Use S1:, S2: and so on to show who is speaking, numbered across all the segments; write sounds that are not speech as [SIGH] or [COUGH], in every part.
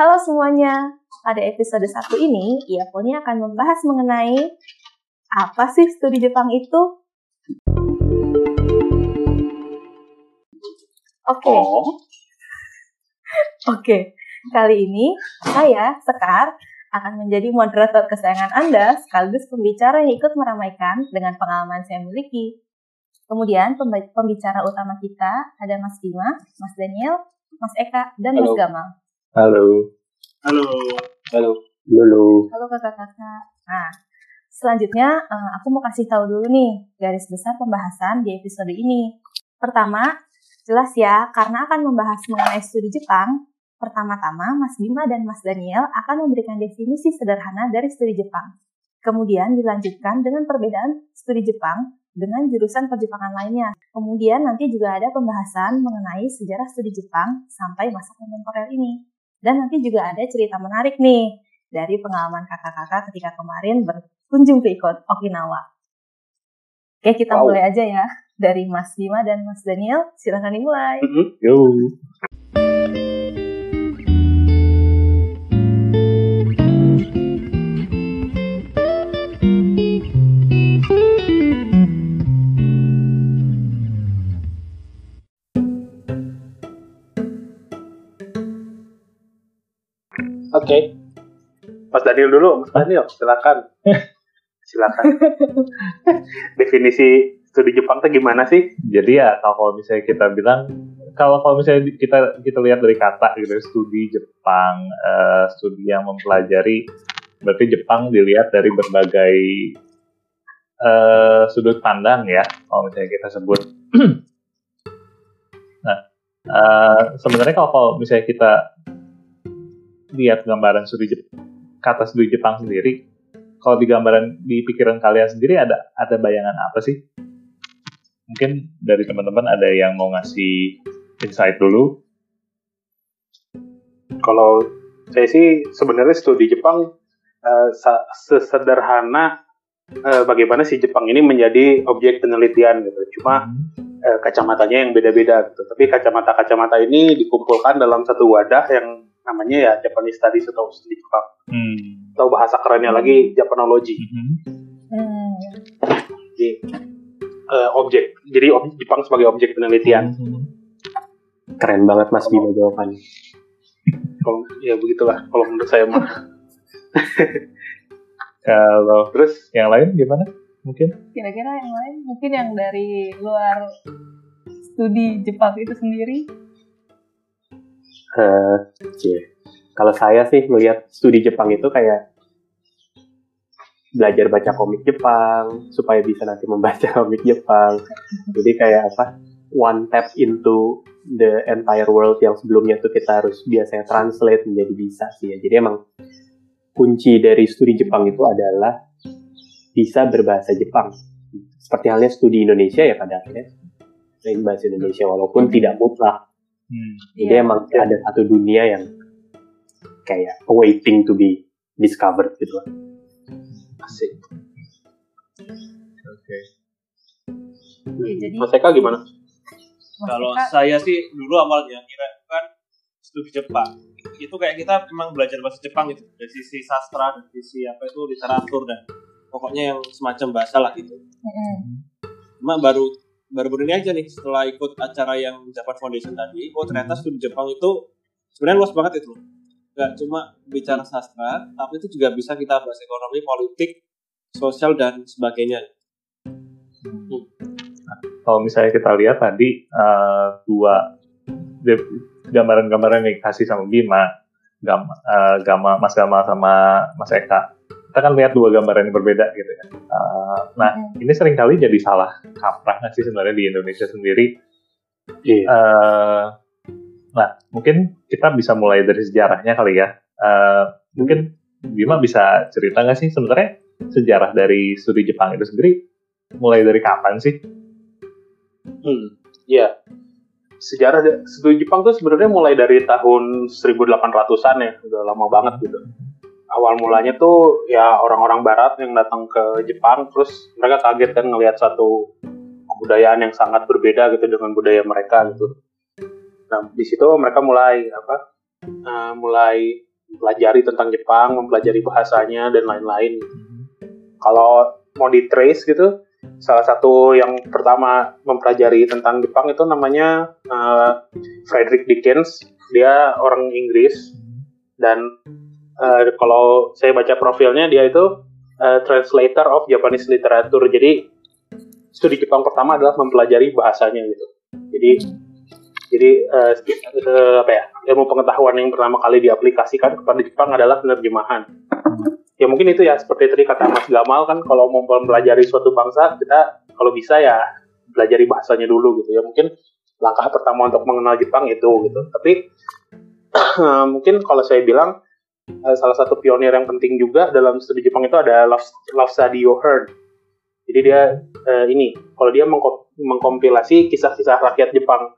S1: Halo semuanya, pada episode satu ini, Iaponi akan membahas mengenai apa sih studi Jepang itu? Oke,
S2: Oh,
S1: oke. Kali ini saya, Sekar, akan menjadi moderator kesayangan Anda sekaligus pembicara yang ikut meramaikan dengan pengalaman saya miliki. Kemudian pembicara utama kita ada Mas Bima, Mas Daniel, Mas Eka, dan Mas
S2: Halo.
S1: Gamal.
S3: Halo.
S2: Halo.
S3: Halo. Halo.
S1: Halo kakak-kakak. Nah, selanjutnya eh, aku mau kasih tahu dulu nih garis besar pembahasan di episode ini. Pertama, jelas ya, karena akan membahas mengenai studi Jepang, pertama-tama Mas Bima dan Mas Daniel akan memberikan definisi sederhana dari studi Jepang. Kemudian dilanjutkan dengan perbedaan studi Jepang dengan jurusan perjepangan lainnya. Kemudian nanti juga ada pembahasan mengenai sejarah studi Jepang sampai masa kontemporer ini. Dan nanti juga ada cerita menarik nih dari pengalaman kakak-kakak ketika kemarin berkunjung ke Okinawa. Oke, kita
S2: Wow.
S1: mulai aja ya. Dari Mas Bima dan Mas Daniel, silakan dimulai.
S2: Mm-mm.
S3: Yo.
S2: Daniel dulu, Mas Daniel, silakan. [LAUGHS] silakan. Definisi studi Jepang tuh gimana sih?
S3: Jadi ya kalau misalnya kita bilang kalau kalau misalnya kita kita lihat dari kata gitu studi Jepang eh, studi yang mempelajari berarti Jepang dilihat dari berbagai eh, sudut pandang ya kalau misalnya kita sebut. [CLEARS THROAT] nah eh, sebenarnya kalau, kalau misalnya kita lihat gambaran studi Jep- kata studi Jepang sendiri kalau di gambaran di pikiran kalian sendiri ada ada bayangan apa sih? Mungkin dari teman-teman ada yang mau ngasih insight dulu.
S2: Kalau saya sih sebenarnya studi Jepang sa- sesederhana eh, bagaimana sih Jepang ini menjadi objek penelitian gitu. Cuma eh, kacamatanya yang beda-beda gitu. Tapi kacamata-kacamata ini dikumpulkan dalam satu wadah yang namanya ya Japanese Studies atau studi Jepang.
S3: Hmm.
S2: Atau bahasa kerennya lagi Japanology.
S3: Mhm.
S1: Hmm.
S2: Jadi eh, objek. Jadi ob- Jepang sebagai objek penelitian.
S3: Mhm.
S4: Keren banget Mas Bima jawabannya.
S2: Kalau ya begitulah kalau menurut saya mah. [LAUGHS]
S3: Kalau
S2: Terus
S3: yang lain gimana? Mungkin?
S1: Kira-kira yang lain mungkin yang dari luar studi Jepang itu sendiri.
S4: Eh, oke. Kalau saya sih melihat studi Jepang itu kayak belajar baca komik Jepang supaya bisa nanti membaca [LAUGHS] komik Jepang. Jadi kayak apa? One tap into the entire world yang sebelumnya tuh kita harus biasanya translate menjadi bisa sih ya. Jadi emang kunci dari studi Jepang itu adalah bisa berbahasa Jepang. Seperti halnya studi Indonesia ya pada akhirnya bahasa Indonesia walaupun tidak mutlak.
S3: Hmm.
S4: Jadi
S1: Iya.
S4: emang ada satu dunia yang kayak waiting to be discovered gitu lah.
S2: asik.
S3: Oke.
S1: Ya, jadi
S2: Mas Eka gimana?
S1: Mas
S5: Kalau
S1: Eka,
S5: saya sih dulu awalnya kira kan studi Jepang itu kayak kita memang belajar bahasa Jepang gitu dari sisi sastra dari sisi apa itu literatur dan pokoknya yang semacam bahasa lah gitu.
S1: Mm-mm.
S5: Cuma baru baru baru ini aja nih setelah ikut acara yang Japan Foundation tadi, oh ternyata studi Jepang itu sebenarnya luas banget itu. Gak cuma bicara sastra, tapi itu juga bisa kita bahas ekonomi, politik, sosial dan sebagainya.
S3: Kalau misalnya kita lihat tadi eh, dua gambaran-gambaran yang dikasih sama Bima, Gama, eh, Gama, Mas Gama sama Mas Eka, kita kan lihat dua gambaran yang berbeda gitu ya. Eh, nah,
S1: Mm-mm.
S3: ini sering kali jadi salah kaprah nggak sih sebenarnya di Indonesia sendiri.
S4: Iya.
S3: Eh, nah, mungkin kita bisa mulai dari sejarahnya kali ya. Eh, mungkin Bima bisa cerita nggak sih sebenarnya sejarah dari studi Jepang itu sendiri mulai dari kapan sih?
S2: Hmm, ya. Sejarah studi Jepang tuh sebenarnya mulai dari tahun 1800-an ya, udah lama banget gitu. Awal mulanya tuh ya orang-orang barat yang datang ke Jepang, terus mereka kaget kan ngelihat satu kebudayaan yang sangat berbeda gitu dengan budaya mereka gitu. Nah, di situ mereka mulai apa? eh, mulai mempelajari tentang Jepang, mempelajari bahasanya dan lain-lain. Kalau mau di trace gitu, salah satu yang pertama mempelajari tentang Jepang itu namanya uh, Frederick Dickens. Dia orang Inggris dan uh, kalau saya baca profilnya dia itu uh, translator of Japanese literature. Jadi studi Jepang pertama adalah mempelajari bahasanya gitu. Jadi jadi uh, uh, apa ya ilmu pengetahuan yang pertama kali diaplikasikan kepada Jepang adalah penerjemahan. Ya mungkin itu ya seperti tadi kata Mas Gamal kan kalau mau mempelajari suatu bangsa kita kalau bisa ya pelajari bahasanya dulu gitu ya mungkin langkah pertama untuk mengenal Jepang itu gitu. Tapi [CLEARS THROAT] mungkin kalau saya bilang uh, salah satu pionir yang penting juga dalam studi Jepang itu ada Lafsadio Hearn. Jadi dia uh, ini kalau dia mengkompilasi kisah-kisah rakyat Jepang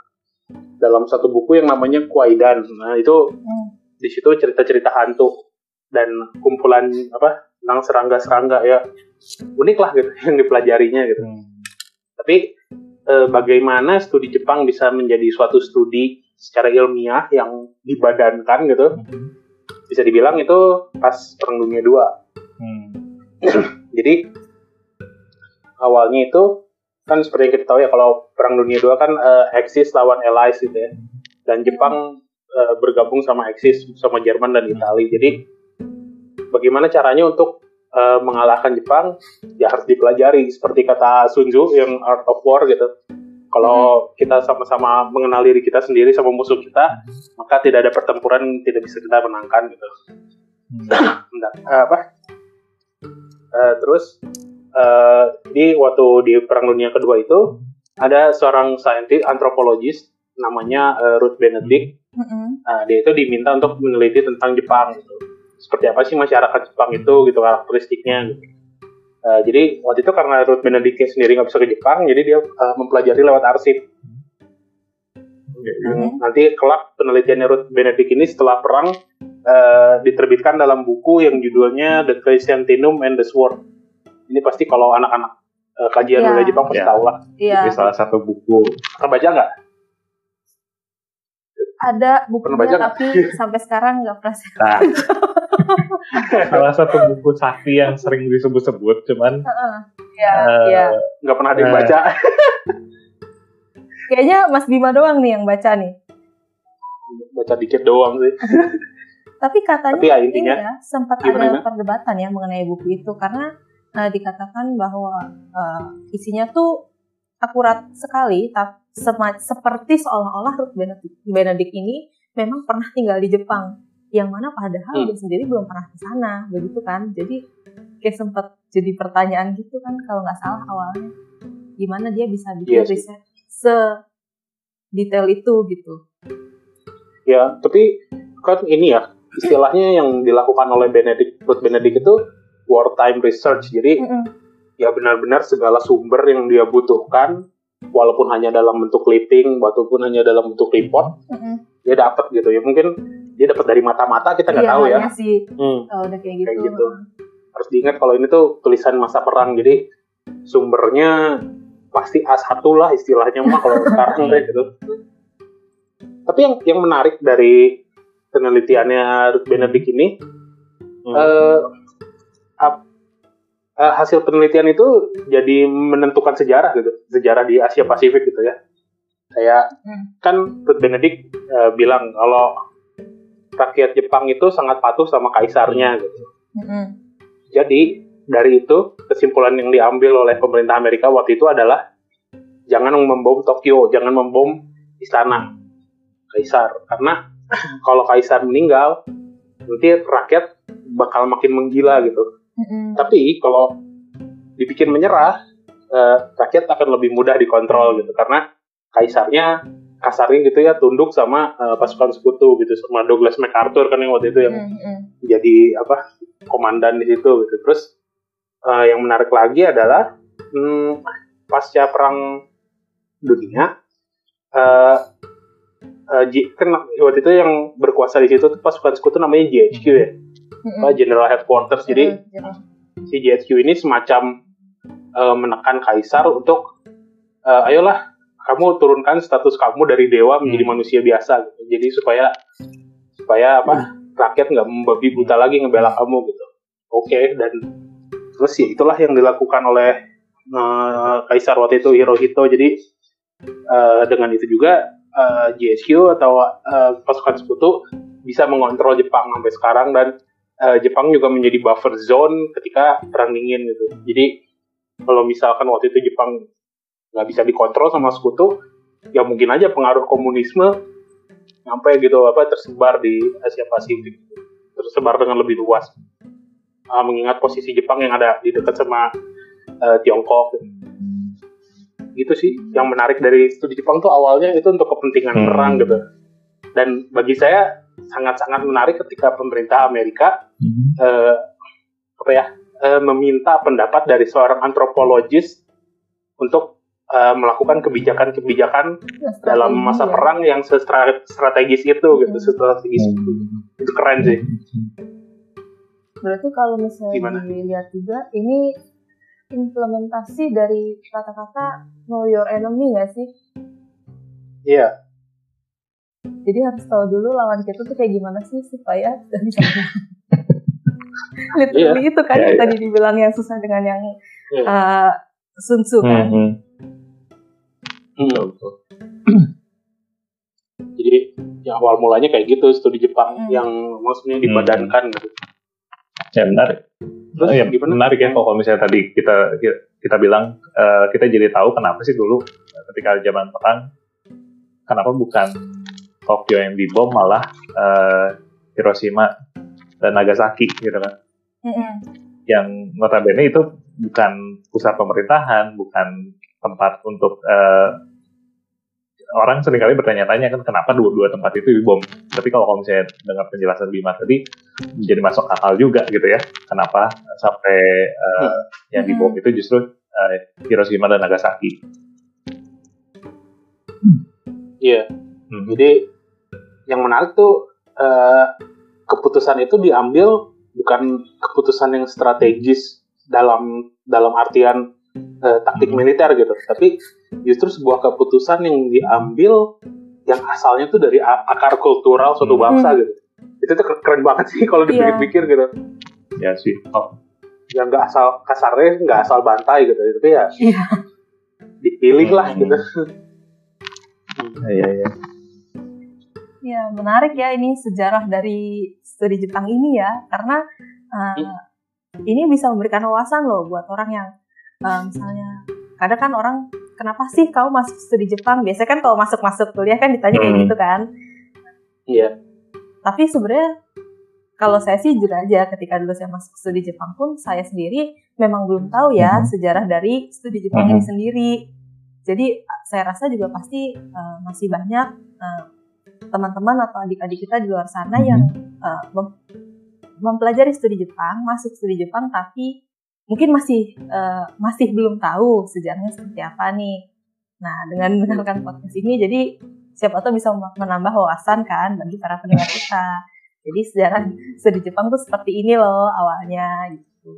S2: dalam satu buku yang namanya Kwaidan. Nah itu hmm. di situ cerita-cerita hantu dan kumpulan apa tentang serangga-serangga ya unik lah gitu [LAUGHS] yang dipelajarinya gitu. Hmm. Tapi eh, bagaimana studi Jepang bisa menjadi suatu studi secara ilmiah yang dibadankan gitu? Hmm. Bisa dibilang itu pas Perang Dunia II. Hmm. [CLEARS THROAT] Jadi awalnya itu kan seperti yang kita tahu ya kalau perang dunia II kan uh, Axis lawan Allies gitu ya. Dan Jepang uh, bergabung sama Axis sama Jerman dan Italia jadi bagaimana caranya untuk uh, mengalahkan Jepang? Ya harus dipelajari. Seperti kata Sun Tzu yang Art of War gitu kalau hmm. kita sama-sama mengenal diri kita sendiri sama musuh kita maka tidak ada pertempuran tidak bisa kita menangkan gitu hmm. uh, apa uh, terus uh, jadi waktu di Perang Dunia Kedua itu ada seorang saintis antropologis namanya uh, Ruth Benedict. Mm-hmm. Nah, dia itu diminta untuk meneliti tentang Jepang. Gitu. Seperti apa sih masyarakat Jepang itu gitu karakteristiknya. Gitu. Uh, jadi waktu itu karena Ruth Benedict sendiri nggak bisa ke Jepang, jadi dia uh, mempelajari lewat arsip. Mm-hmm. Nanti kelak penelitiannya Ruth Benedict ini setelah perang uh, diterbitkan dalam buku yang judulnya The Chrysanthemum and the Sword ini pasti kalau anak-anak uh, kajian yeah. Jepang pasti yeah. tahu lah.
S3: Yeah. salah satu buku.
S2: Pernah baca nggak?
S1: Ada bukunya tapi sampai sekarang nggak pernah saya nah.
S3: Salah satu buku sakti yang sering disebut-sebut, cuman
S1: Iya, uh, ya.
S2: nggak pernah ada yang baca. [LAUGHS]
S1: Kayaknya Mas Bima doang nih yang baca nih.
S2: Baca dikit doang sih. [LAUGHS]
S1: Tapi katanya Tapi ya, intinya, ya, sempat ada perdebatan ya mengenai buku itu karena uh, dikatakan bahwa uh, isinya tuh akurat sekali, tapi seperti seolah-olah Ruth Benedict, Benedict ini memang pernah tinggal di Jepang, yang mana padahal hmm. dia sendiri belum pernah ke sana, begitu kan? Jadi kayak sempat jadi pertanyaan gitu kan kalau nggak salah awalnya, gimana dia bisa bikin yes. Iya riset se detail itu gitu?
S2: Ya, tapi kan ini ya istilahnya yang dilakukan oleh Benedict Ruth Benedict itu wartime research. Jadi mm -hmm. ya benar-benar segala sumber yang dia butuhkan, walaupun hanya dalam bentuk clipping, walaupun hanya dalam bentuk report, mm -hmm. dia dapat gitu ya. Mungkin dia dapat dari mata-mata kita nggak iya, tahu ya.
S1: sih. Hmm. Oh, udah kayak gitu. Kayak gitu.
S2: Harus diingat kalau ini tuh tulisan masa perang, jadi sumbernya pasti A1 lah istilahnya mah kalau [LAUGHS] sekarang gitu. Tapi yang yang menarik dari penelitiannya Ruth Benedict ini, hmm. uh, uh, hasil penelitian itu jadi menentukan sejarah gitu, sejarah di Asia Pasifik gitu ya. Kayak hmm. kan Ruth Benedict uh, bilang kalau rakyat Jepang itu sangat patuh sama kaisarnya gitu. Hmm. Jadi dari itu kesimpulan yang diambil oleh pemerintah Amerika waktu itu adalah jangan membom Tokyo, jangan membom istana kaisar karena [CLEARS THROAT] kalau kaisar meninggal nanti rakyat bakal makin menggila gitu Mm-hmm. Tapi kalau dibikin menyerah, uh, rakyat akan lebih mudah dikontrol gitu karena kaisarnya kasarnya gitu ya tunduk sama uh, pasukan sekutu gitu sama Douglas MacArthur kan yang waktu itu yang mm-hmm. jadi apa komandan di situ gitu. Terus uh, yang menarik lagi adalah hmm, pasca perang dunia uh, uh, kan waktu itu yang berkuasa di situ pasukan sekutu namanya GHQ ya mm-hmm. General Headquarters. Jadi mm-hmm. si GHQ ini semacam uh, menekan kaisar untuk uh, ayolah kamu turunkan status kamu dari dewa menjadi mm. manusia biasa gitu. Jadi supaya supaya apa? rakyat nggak membabi buta lagi ngebela kamu gitu oke dan terus ya itulah yang dilakukan oleh eh, kaisar waktu itu Hirohito jadi eh, dengan itu juga GSQ atau eh, pasukan sekutu bisa mengontrol Jepang sampai sekarang dan eh, Jepang juga menjadi buffer zone ketika perang dingin gitu jadi kalau misalkan waktu itu Jepang nggak bisa dikontrol sama sekutu ya mungkin aja pengaruh komunisme sampai gitu apa tersebar di Asia Pasifik tersebar dengan lebih luas. Ah, mengingat posisi Jepang yang ada di dekat sama eh, Tiongkok. Gitu sih yang menarik dari studi Jepang tuh awalnya itu untuk kepentingan
S3: Hmm.
S2: perang gitu. Dan bagi saya sangat-sangat menarik ketika pemerintah Amerika eh, apa ya eh, meminta pendapat dari seorang antropologis untuk eh, melakukan kebijakan-kebijakan dalam masa
S1: ya.
S2: perang yang strategis itu gitu
S1: Hmm.
S2: strategis itu itu keren sih
S1: Berarti kalau misalnya
S2: Gimana?
S1: dilihat juga, ini implementasi dari kata-kata know your enemy nggak sih?
S2: iya
S1: Jadi harus tahu dulu lawan kita tuh kayak gimana sih supaya [LAUGHS] bisa. Literally itu kan
S3: Iya,
S1: yang
S3: iya.
S1: tadi dibilang yang susah dengan yang
S2: Iya.
S1: uh, Sun Tzu kan.
S3: Hmm, hmm.
S2: Hmm.
S3: Betul, betul. [CLEARS THROAT]
S2: jadi ya awal mulanya kayak gitu studi Jepang
S1: Hmm.
S2: yang maksudnya dibadankan gitu
S3: Ya menarik.
S2: terus
S3: Oh, ya,
S2: gimana
S3: menarik ya kalau misalnya tadi kita kita bilang eh, kita jadi tahu kenapa sih dulu ketika zaman perang kenapa bukan Tokyo yang dibom malah eh, Hiroshima dan Nagasaki gitu kan
S1: Mm-mm.
S3: yang notabene itu bukan pusat pemerintahan bukan tempat untuk eh, orang sering kali bertanya-tanya kan kenapa dua-dua tempat itu dibom? Tapi kalau kalau misalnya dengar penjelasan Bima tadi jadi masuk akal juga gitu ya. Kenapa sampai eh, yang dibom itu justru eh, Hiroshima dan Nagasaki?
S2: Iya.
S3: Hmm.
S2: jadi yang menarik tuh eh, keputusan itu diambil bukan keputusan yang strategis dalam dalam artian eh, taktik
S3: Hmm.
S2: militer gitu tapi justru sebuah keputusan yang diambil yang asalnya tuh dari akar kultural suatu
S3: Hmm.
S2: bangsa gitu itu tuh keren banget sih kalau
S1: Iya.
S2: dipikir-pikir gitu
S3: ya sih oh,
S2: yang nggak asal kasarnya nggak asal bantai gitu tapi ya
S1: Iya.
S2: dipilih lah
S3: Hmm.
S2: gitu
S3: iya iya
S1: Ya, menarik ya ini sejarah dari studi Jepang ini ya, karena uh,
S2: Hmm.
S1: ini bisa memberikan wawasan loh buat orang yang uh, misalnya kadang kan orang kenapa sih kamu masuk studi Jepang? Biasanya kan kalau masuk-masuk kuliah kan ditanya kayak
S3: Hmm.
S1: gitu kan.
S2: iya
S1: Tapi sebenarnya kalau saya sih jujur aja ketika dulu saya masuk studi Jepang pun saya sendiri memang belum tahu ya
S3: Mhm.
S1: sejarah dari studi Jepang ini
S3: Mhm.
S1: sendiri. Jadi saya rasa juga pasti uh, masih banyak uh, teman-teman atau adik-adik kita di luar sana
S3: Mhm.
S1: yang uh, mem- mempelajari studi Jepang, masuk studi Jepang tapi mungkin masih uh, masih belum tahu sejarahnya seperti apa nih. Nah, dengan mendengarkan podcast ini jadi siapa tahu bisa menambah wawasan kan bagi para pendengar kita. Jadi sejarah studi Jepang tuh seperti ini loh awalnya gitu.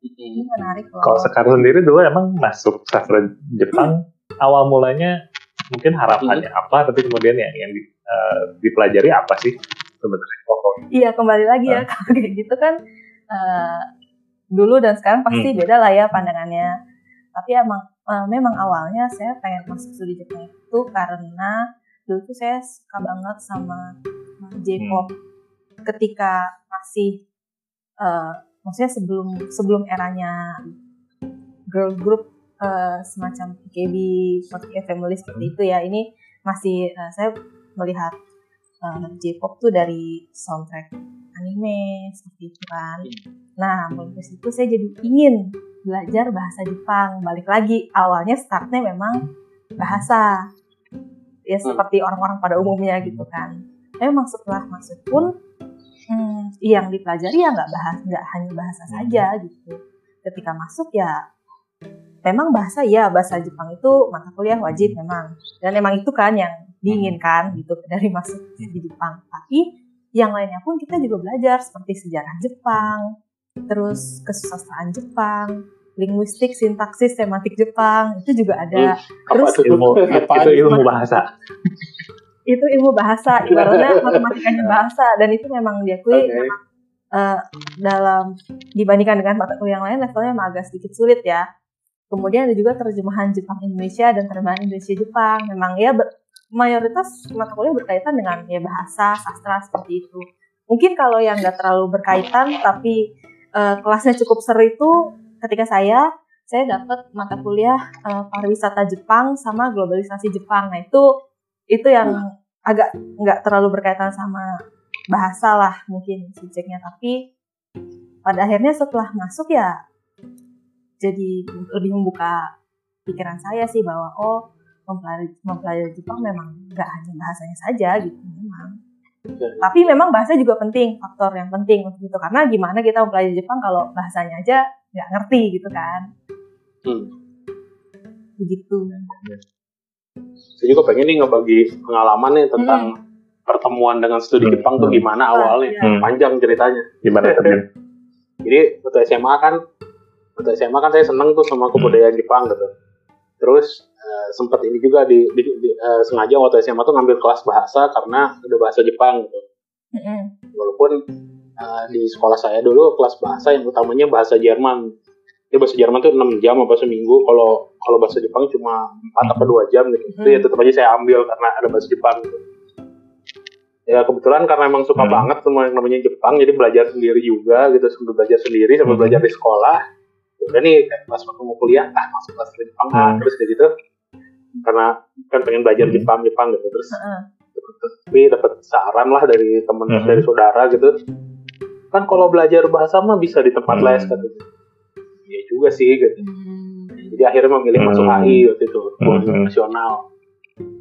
S1: Ini menarik loh.
S3: kalau sekarang sendiri dulu emang masuk sastra Jepang awal mulanya mungkin harapannya apa tapi kemudian yang yang di- eh, dipelajari apa sih sebenarnya pokoknya
S1: Iya kembali lagi ya kalau kayak gitu kan eh, dulu dan sekarang pasti beda lah ya pandangannya. Tapi emang eh, memang awalnya saya pengen masuk studi Jepang itu karena dulu tuh saya suka banget sama eh, J-pop ketika masih eh, maksudnya sebelum sebelum eranya girl group eh, semacam 48 Family seperti itu ya. Ini masih eh, saya melihat uh, J-pop tuh dari soundtrack anime seperti itu kan. Nah, mulai dari situ saya jadi ingin belajar bahasa Jepang. Balik lagi, awalnya startnya memang bahasa. Ya seperti orang-orang pada umumnya gitu kan. Memang setelah masuk pun hmm, yang dipelajari ya nggak bahas nggak hanya bahasa saja gitu. Ketika masuk ya memang bahasa ya bahasa Jepang itu mata kuliah wajib memang dan emang itu kan yang diinginkan gitu [LAUGHS] dari masuk di Jepang tapi yang lainnya pun kita juga belajar seperti sejarah Jepang terus kesusastraan Jepang linguistik sintaksis semantik Jepang itu juga ada.
S2: Apa
S1: Terus
S2: tuh?
S3: ilmu
S2: Apa
S3: itu ilmu bahasa.
S1: Itu ilmu bahasa ibaratnya [LAUGHS] matematikanya bahasa dan itu memang diakui
S2: Oke.
S1: memang eh, dalam dibandingkan dengan mata kuliah yang lain levelnya memang agak sedikit sulit ya. Kemudian ada juga terjemahan Jepang Indonesia dan terjemahan Indonesia Jepang. Memang ya mayoritas mata kuliah berkaitan dengan ya bahasa sastra seperti itu mungkin kalau yang nggak terlalu berkaitan tapi eh, kelasnya cukup seru itu ketika saya saya dapat mata kuliah eh, pariwisata Jepang sama globalisasi Jepang. Nah itu itu yang agak nggak terlalu berkaitan sama bahasa lah mungkin subjeknya. Tapi pada akhirnya setelah masuk ya jadi lebih membuka pikiran saya sih bahwa oh mempelajari, mempelajari Jepang memang nggak hanya bahasanya saja gitu memang. Tapi memang bahasa juga penting, faktor yang penting untuk itu. Karena gimana kita mempelajari Jepang kalau bahasanya aja nggak ngerti gitu kan.
S2: Hmm.
S1: Begitu.
S2: Saya juga pengen nih ngebagi pengalaman nih tentang pertemuan dengan studi
S3: Hmm.
S2: Jepang tuh
S3: Hmm.
S2: gimana awalnya.
S1: iya.
S3: Hmm.
S2: Panjang ceritanya.
S3: Gimana? [LAUGHS]
S2: Jadi waktu SMA kan, waktu SMA kan saya seneng tuh sama kebudayaan Jepang gitu. Terus eh, sempat ini juga di, di- di- eh, sengaja waktu SMA tuh ngambil kelas bahasa karena ada bahasa Jepang gitu.
S1: Mm-mm.
S2: Walaupun eh, di sekolah saya dulu kelas bahasa yang utamanya bahasa Jerman. Ya bahasa Jerman tuh 6 jam apa seminggu. Kalau kalau bahasa Jepang cuma 4 atau 2 jam gitu. Itu ya tetap aja saya ambil karena ada bahasa Jepang gitu. Ya kebetulan karena emang suka
S3: Hmm.
S2: banget sama yang namanya Jepang, jadi belajar sendiri juga gitu, sambil belajar sendiri, sambil
S3: Hmm.
S2: belajar di sekolah. Ya Udah nih, kayak pas waktu mau kuliah, ah masuk kelas Jepang, ah
S3: Hmm.
S2: terus kayak gitu. Karena kan pengen belajar
S3: Hmm.
S2: Jepang, Jepang gitu. Terus
S1: Heeh.
S2: tapi dapat saran lah dari temen
S3: Mhm.
S2: dari saudara gitu kan kalau belajar bahasa mah bisa di tempat
S3: Hmm.
S2: les katanya iya juga sih gitu
S1: Hmm.
S2: jadi akhirnya memilih masuk
S3: Hmm.
S2: HI waktu itu
S3: Hmm.
S2: nasional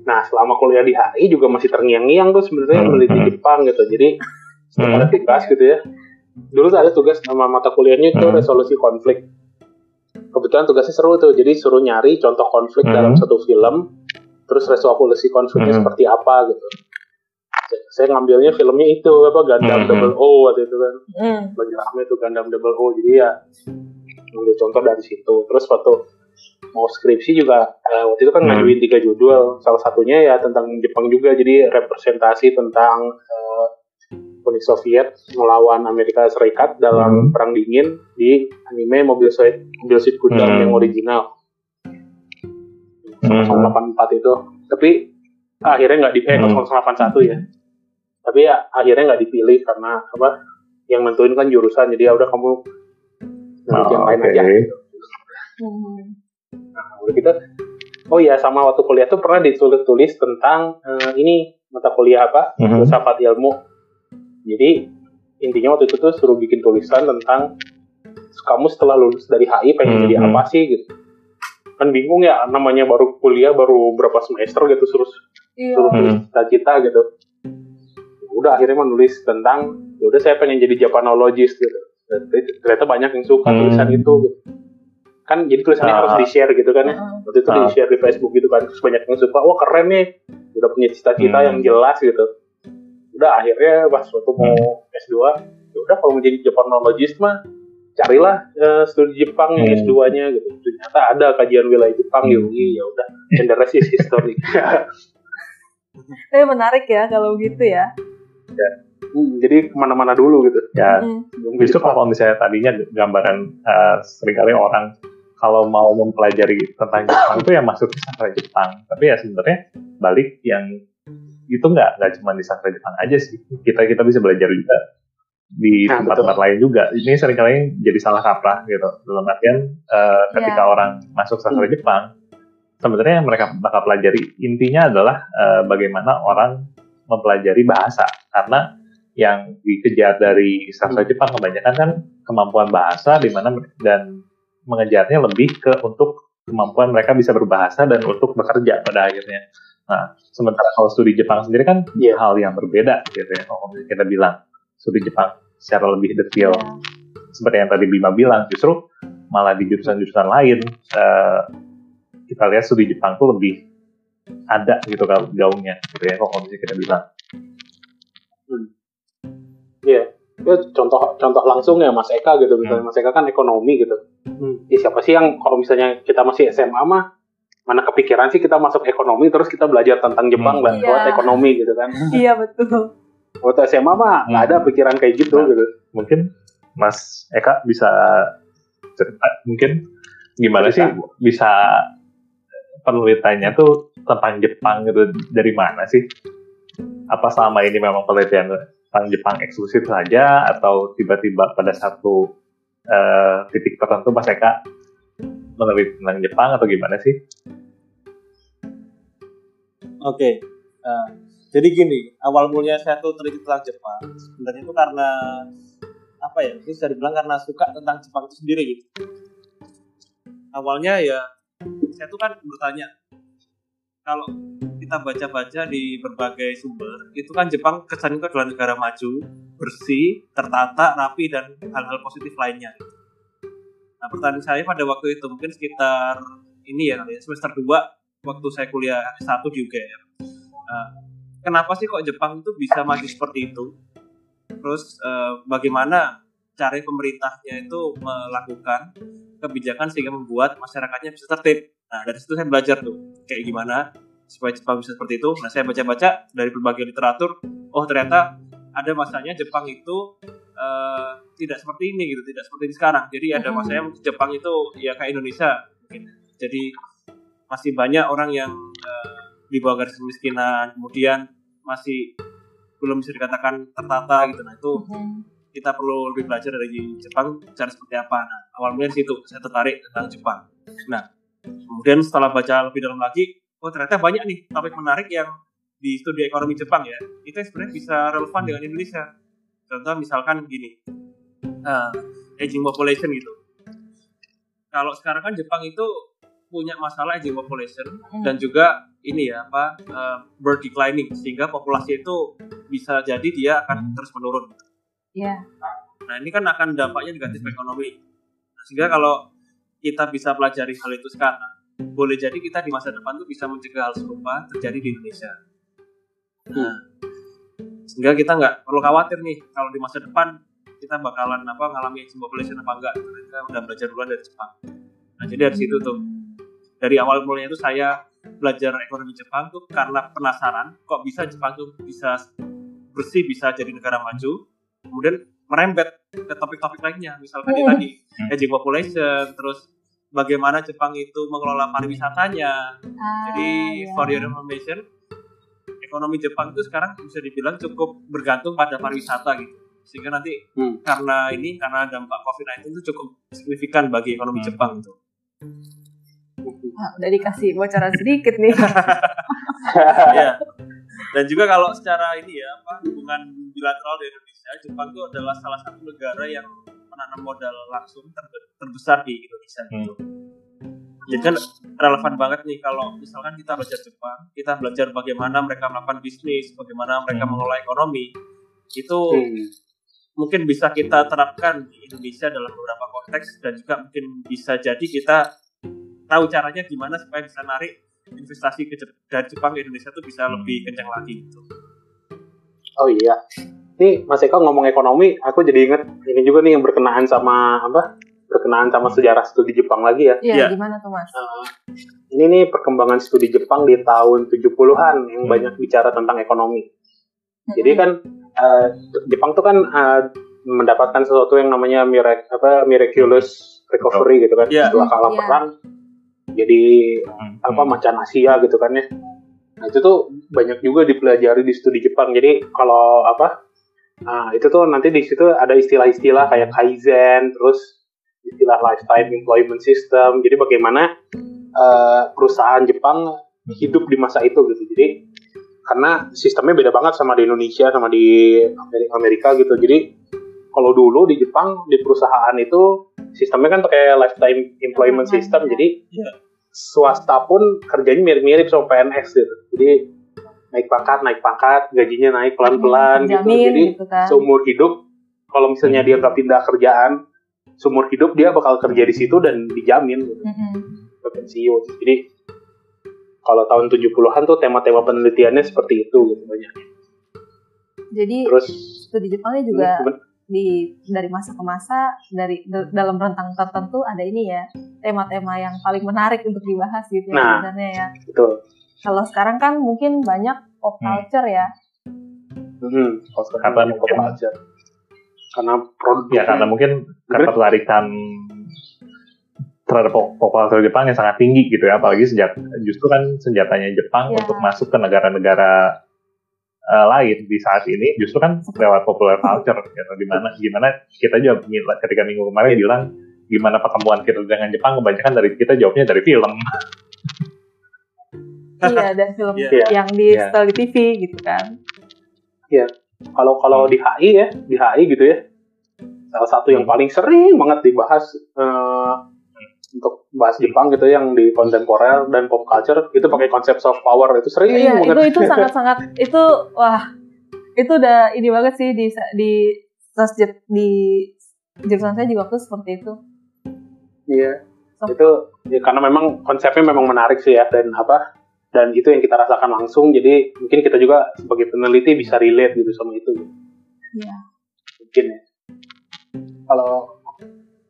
S2: nah selama kuliah di HI juga masih terngiang-ngiang tuh sebenarnya
S3: Hmm.
S2: meneliti Jepang gitu jadi setiap
S3: Hmm.
S2: ada tugas gitu ya dulu tuh ada tugas nama mata kuliahnya itu
S3: Hmm.
S2: resolusi konflik kebetulan tugasnya seru tuh jadi suruh nyari contoh konflik
S3: Hmm.
S2: dalam satu film terus resolusi konfliknya
S3: Hmm.
S2: seperti apa gitu saya, saya ngambilnya filmnya itu apa Gundam
S3: Hmm.
S2: Double O waktu itu kan
S1: Hmm.
S2: lagi rame tuh Gundam Double O jadi ya ngambil contoh dari situ terus waktu mau skripsi juga eh, waktu itu kan
S3: Hmm.
S2: ngajuin tiga judul salah satunya ya tentang Jepang juga jadi representasi tentang Uni Soviet melawan Amerika Serikat dalam
S3: Hmm.
S2: perang dingin di anime Mobil Suit Mobil Suit Gundam
S3: Hmm.
S2: yang original
S3: Hmm.
S2: 084 itu tapi akhirnya nggak di eh,
S3: Hmm.
S2: 081 ya tapi ya akhirnya nggak dipilih karena apa yang nentuin kan jurusan jadi ya udah kamu neliti yang
S3: Oh,
S2: lain
S3: oke.
S2: aja.
S1: Hmm.
S2: nah udah gitu oh iya sama waktu kuliah tuh pernah ditulis-tulis tentang eh, ini mata kuliah apa
S3: Mhm.
S2: filsafat ilmu jadi intinya waktu itu tuh suruh bikin tulisan tentang kamu setelah lulus dari HI pengen jadi
S3: Mhm.
S2: apa sih gitu kan bingung ya namanya baru kuliah baru berapa semester gitu suruh
S1: Iya.
S2: suruh tulis
S3: Hmm.
S2: cita-cita gitu Ya udah akhirnya menulis tentang ya udah saya pengen jadi Japanologist gitu Dan ternyata banyak yang suka
S3: Hmm.
S2: tulisan itu gitu. kan jadi tulisannya
S3: Ah.
S2: harus di share gitu kan ya
S1: Heeh.
S2: waktu itu
S3: Ah.
S2: di share di Facebook gitu kan terus banyak yang suka wah keren nih udah punya cita-cita
S3: Hmm.
S2: yang jelas gitu udah akhirnya pas waktu mau S2 ya udah kalau mau jadi Japanologist mah carilah eh, studi Jepang yang
S3: Hmm.
S2: S2-nya gitu ternyata ada kajian wilayah Jepang di
S3: Hmm.
S2: UI ya udah and the rest is history [LAUGHS]
S1: Tapi menarik ya kalau gitu ya.
S2: Hmm, jadi ke mana-mana dulu gitu
S3: Ya,
S1: Hmm.
S3: justru
S2: Jepang.
S3: kalau misalnya tadinya gambaran eh, sering kali orang kalau mau mempelajari tentang Jepang itu ya masuk ke sastra Jepang. Tapi ya sebenarnya balik yang itu nggak nggak cuma di sastra Jepang aja sih. Kita kita bisa belajar juga di
S2: Nah,
S3: tempat-tempat lain juga. Ini sering kali jadi salah kaprah gitu. Dalam artian eh, ketika
S1: Iya.
S3: orang masuk sastra Jepang, sebenarnya yang mereka bakal pelajari intinya adalah eh, bagaimana orang mempelajari bahasa karena yang dikejar dari sastra
S2: Hmm.
S3: Jepang kebanyakan kan kemampuan bahasa di mana dan mengejarnya lebih ke untuk kemampuan mereka bisa berbahasa dan untuk bekerja pada akhirnya. Nah, sementara kalau studi Jepang sendiri kan
S2: Iya.
S3: hal yang berbeda gitu ya. Kalau kita bilang studi Jepang secara lebih detail
S1: Iya.
S3: seperti yang tadi Bima bilang, justru malah di jurusan-jurusan lain eh, kita lihat studi Jepang tuh lebih ada gitu kalau gaungnya gitu ya kalau misalnya kita bilang.
S2: Iya. Ya, contoh contoh langsung ya Mas Eka gitu misalnya
S3: Hmm.
S2: Mas Eka kan ekonomi gitu. Ya siapa sih yang kalau misalnya kita masih SMA mah mana kepikiran sih kita masuk ekonomi terus kita belajar tentang Jepang
S3: Hmm.
S2: dan
S1: Iya.
S2: buat ekonomi gitu kan. [LAUGHS]
S1: Iya betul.
S2: Waktu SMA mah nggak ada pikiran kayak gitu
S3: Nah.
S2: gitu.
S3: Mungkin Mas Eka bisa cerita mungkin gimana sih
S2: Cerita.
S3: bisa penelitiannya tuh tentang Jepang gitu dari mana sih? Apa selama ini memang penelitian tentang Jepang eksklusif saja atau tiba-tiba pada satu eh, titik tertentu Mas Eka meneliti tentang Jepang atau gimana sih?
S5: Oke. Nah, jadi gini, awal mulanya saya tuh teliti tentang Jepang. Sebenarnya itu karena apa ya? Mungkin bisa dibilang karena suka tentang Jepang itu sendiri gitu. Awalnya ya saya tuh kan bertanya kalau kita baca-baca di berbagai sumber itu kan Jepang kesannya itu adalah negara maju, bersih, tertata, rapi dan hal-hal positif lainnya. Nah pertanyaan saya pada waktu itu mungkin sekitar ini ya ya, semester 2 waktu saya kuliah S1 di UGM. Nah, kenapa sih kok Jepang itu bisa maju seperti itu? Terus eh, bagaimana cara pemerintahnya itu melakukan kebijakan sehingga membuat masyarakatnya bisa tertib. Nah dari situ saya belajar tuh kayak gimana supaya Jepang bisa seperti itu. Nah saya baca-baca dari berbagai literatur, oh ternyata ada masanya Jepang itu eh, tidak seperti ini gitu, tidak seperti ini sekarang. Jadi ada
S1: Mhm.
S5: masanya Jepang itu ya kayak Indonesia mungkin. Jadi masih banyak orang yang eh, di bawah garis kemiskinan, kemudian masih belum bisa dikatakan tertata gitu. Nah itu
S1: Mhm.
S5: kita perlu lebih belajar dari Jepang cara seperti apa. Nah, awal mulanya di situ saya tertarik tentang Jepang. Nah, kemudian setelah baca lebih dalam lagi, oh ternyata banyak nih topik menarik yang di studi ekonomi Jepang ya. Itu sebenarnya bisa relevan dengan Indonesia. Contoh misalkan gini, eh, aging population gitu. Kalau sekarang kan Jepang itu punya masalah aging population
S1: Hmm.
S5: dan juga ini ya apa eh, birth declining sehingga populasi itu bisa jadi dia akan terus menurun.
S1: Iya.
S5: Nah ini kan akan dampaknya negatif ke ekonomi. Nah, sehingga kalau kita bisa pelajari hal itu sekarang, boleh jadi kita di masa depan tuh bisa mencegah hal serupa terjadi di Indonesia. Nah, sehingga kita nggak perlu khawatir nih kalau di masa depan kita bakalan apa ngalami aging population apa enggak. Kita udah belajar duluan dari Jepang. Nah jadi dari situ tuh dari awal mulanya itu saya belajar ekonomi Jepang tuh karena penasaran kok bisa Jepang tuh bisa bersih bisa jadi negara maju kemudian merembet ke topik-topik lainnya misalkan
S1: Mm.
S5: tadi aging population terus bagaimana Jepang itu mengelola pariwisatanya
S1: Ah,
S5: jadi
S1: iya.
S5: for your information ekonomi Jepang itu sekarang bisa dibilang cukup bergantung pada pariwisata gitu sehingga nanti
S2: Hmm.
S5: karena ini karena dampak COVID-19 itu cukup signifikan bagi ekonomi
S3: Hmm.
S5: Jepang itu
S1: Wah, udah dikasih bocoran sedikit nih. [LAUGHS]
S5: ya. Dan juga kalau secara ini ya, apa hubungan bilateral di Indonesia, Jepang itu adalah salah satu negara yang menanam modal langsung ter- terbesar di Indonesia gitu. Jadi kan relevan banget nih kalau misalkan kita belajar Jepang, kita belajar bagaimana mereka melakukan bisnis, bagaimana mereka
S3: Hmm.
S5: mengelola ekonomi, itu
S2: Hmm.
S5: mungkin bisa kita terapkan di Indonesia dalam beberapa konteks dan juga mungkin bisa jadi kita tahu caranya gimana supaya bisa narik investasi ke dari Jepang ke Indonesia tuh bisa
S3: Hmm.
S5: lebih kencang lagi gitu.
S2: Oh iya. Nih Mas Eko ngomong ekonomi, aku jadi inget ini juga nih yang berkenaan sama apa? Berkenaan sama sejarah studi Jepang lagi ya.
S1: Iya,
S5: Iya.
S1: gimana tuh Mas?
S2: Eh, ini nih perkembangan studi Jepang di tahun 70-an yang
S3: Hmm.
S2: banyak bicara tentang ekonomi. Jadi kan eh, Jepang tuh kan eh, mendapatkan sesuatu yang namanya mirac apa miraculous recovery gitu kan
S5: Iya.
S2: setelah kalah
S1: Iya.
S2: perang jadi apa macan Asia gitu kan ya. Nah itu tuh banyak juga dipelajari di studi Jepang. Jadi kalau apa nah, itu tuh nanti di situ ada istilah-istilah kayak kaizen, terus istilah lifetime employment system. Jadi bagaimana eh, perusahaan Jepang hidup di masa itu gitu. Jadi karena sistemnya beda banget sama di Indonesia sama di Ameri- Amerika gitu. Jadi kalau dulu di Jepang di perusahaan itu sistemnya kan pakai lifetime employment
S1: Hmm,
S2: system.
S1: iya.
S2: Jadi
S5: Iya.
S2: swasta pun kerjanya mirip-mirip sama PNS gitu. Jadi naik pangkat, naik pangkat, gajinya naik pelan-pelan gitu. Jadi
S1: gitu kan.
S2: seumur hidup kalau misalnya dia nggak pindah kerjaan, seumur hidup dia bakal kerja di situ dan dijamin gitu,
S1: Mm-mm.
S2: ke pensiun. Jadi kalau tahun 70-an tuh tema-tema penelitiannya seperti itu gitu banyak.
S1: Jadi
S2: Terus
S1: studi Jepangnya juga
S2: Hmm,
S1: di dari masa ke masa dari dalam rentang tertentu ada ini ya tema-tema yang paling menarik untuk dibahas gitu ya
S2: Nah.
S1: sebenarnya ya.
S2: Betul.
S1: Kalau sekarang kan mungkin banyak pop
S3: Hmm.
S1: culture ya.
S2: Hmm, kalau sekarang
S3: Karena mungkin-
S2: pop culture. Karena produk
S3: Ya karena mungkin ketertarikan terhadap pop pop culture Jepang yang sangat tinggi gitu ya, apalagi sejak justru kan senjatanya Jepang
S1: Ya.
S3: untuk masuk ke negara-negara eh, lain di saat ini justru kan lewat popular culture gitu. Di mana gimana kita juga ketika minggu kemarin bilang gimana pertemuan kita dengan Jepang kebanyakan dari kita jawabnya dari film. [LAUGHS]
S1: iya, dan film
S5: Iya.
S1: yang di
S3: Iya.
S1: setel di TV gitu kan.
S2: kalau kalau di HI ya, di HI gitu ya. Salah satu yang
S3: Hmm.
S2: paling sering banget dibahas eh, untuk bahas Jepang gitu yang di kontemporer dan pop culture itu pakai konsep soft power itu sering
S1: Iya, itu
S2: banget.
S1: itu [LAUGHS] sangat-sangat itu wah itu udah ini banget sih di di Jep- di jurusan saya juga tuh seperti itu.
S2: Iya.
S1: So-
S2: Itu ya, karena memang konsepnya memang menarik sih ya dan apa dan itu yang kita rasakan langsung jadi mungkin kita juga sebagai peneliti bisa relate gitu sama itu.
S1: Iya.
S2: Mungkin ya. Kalau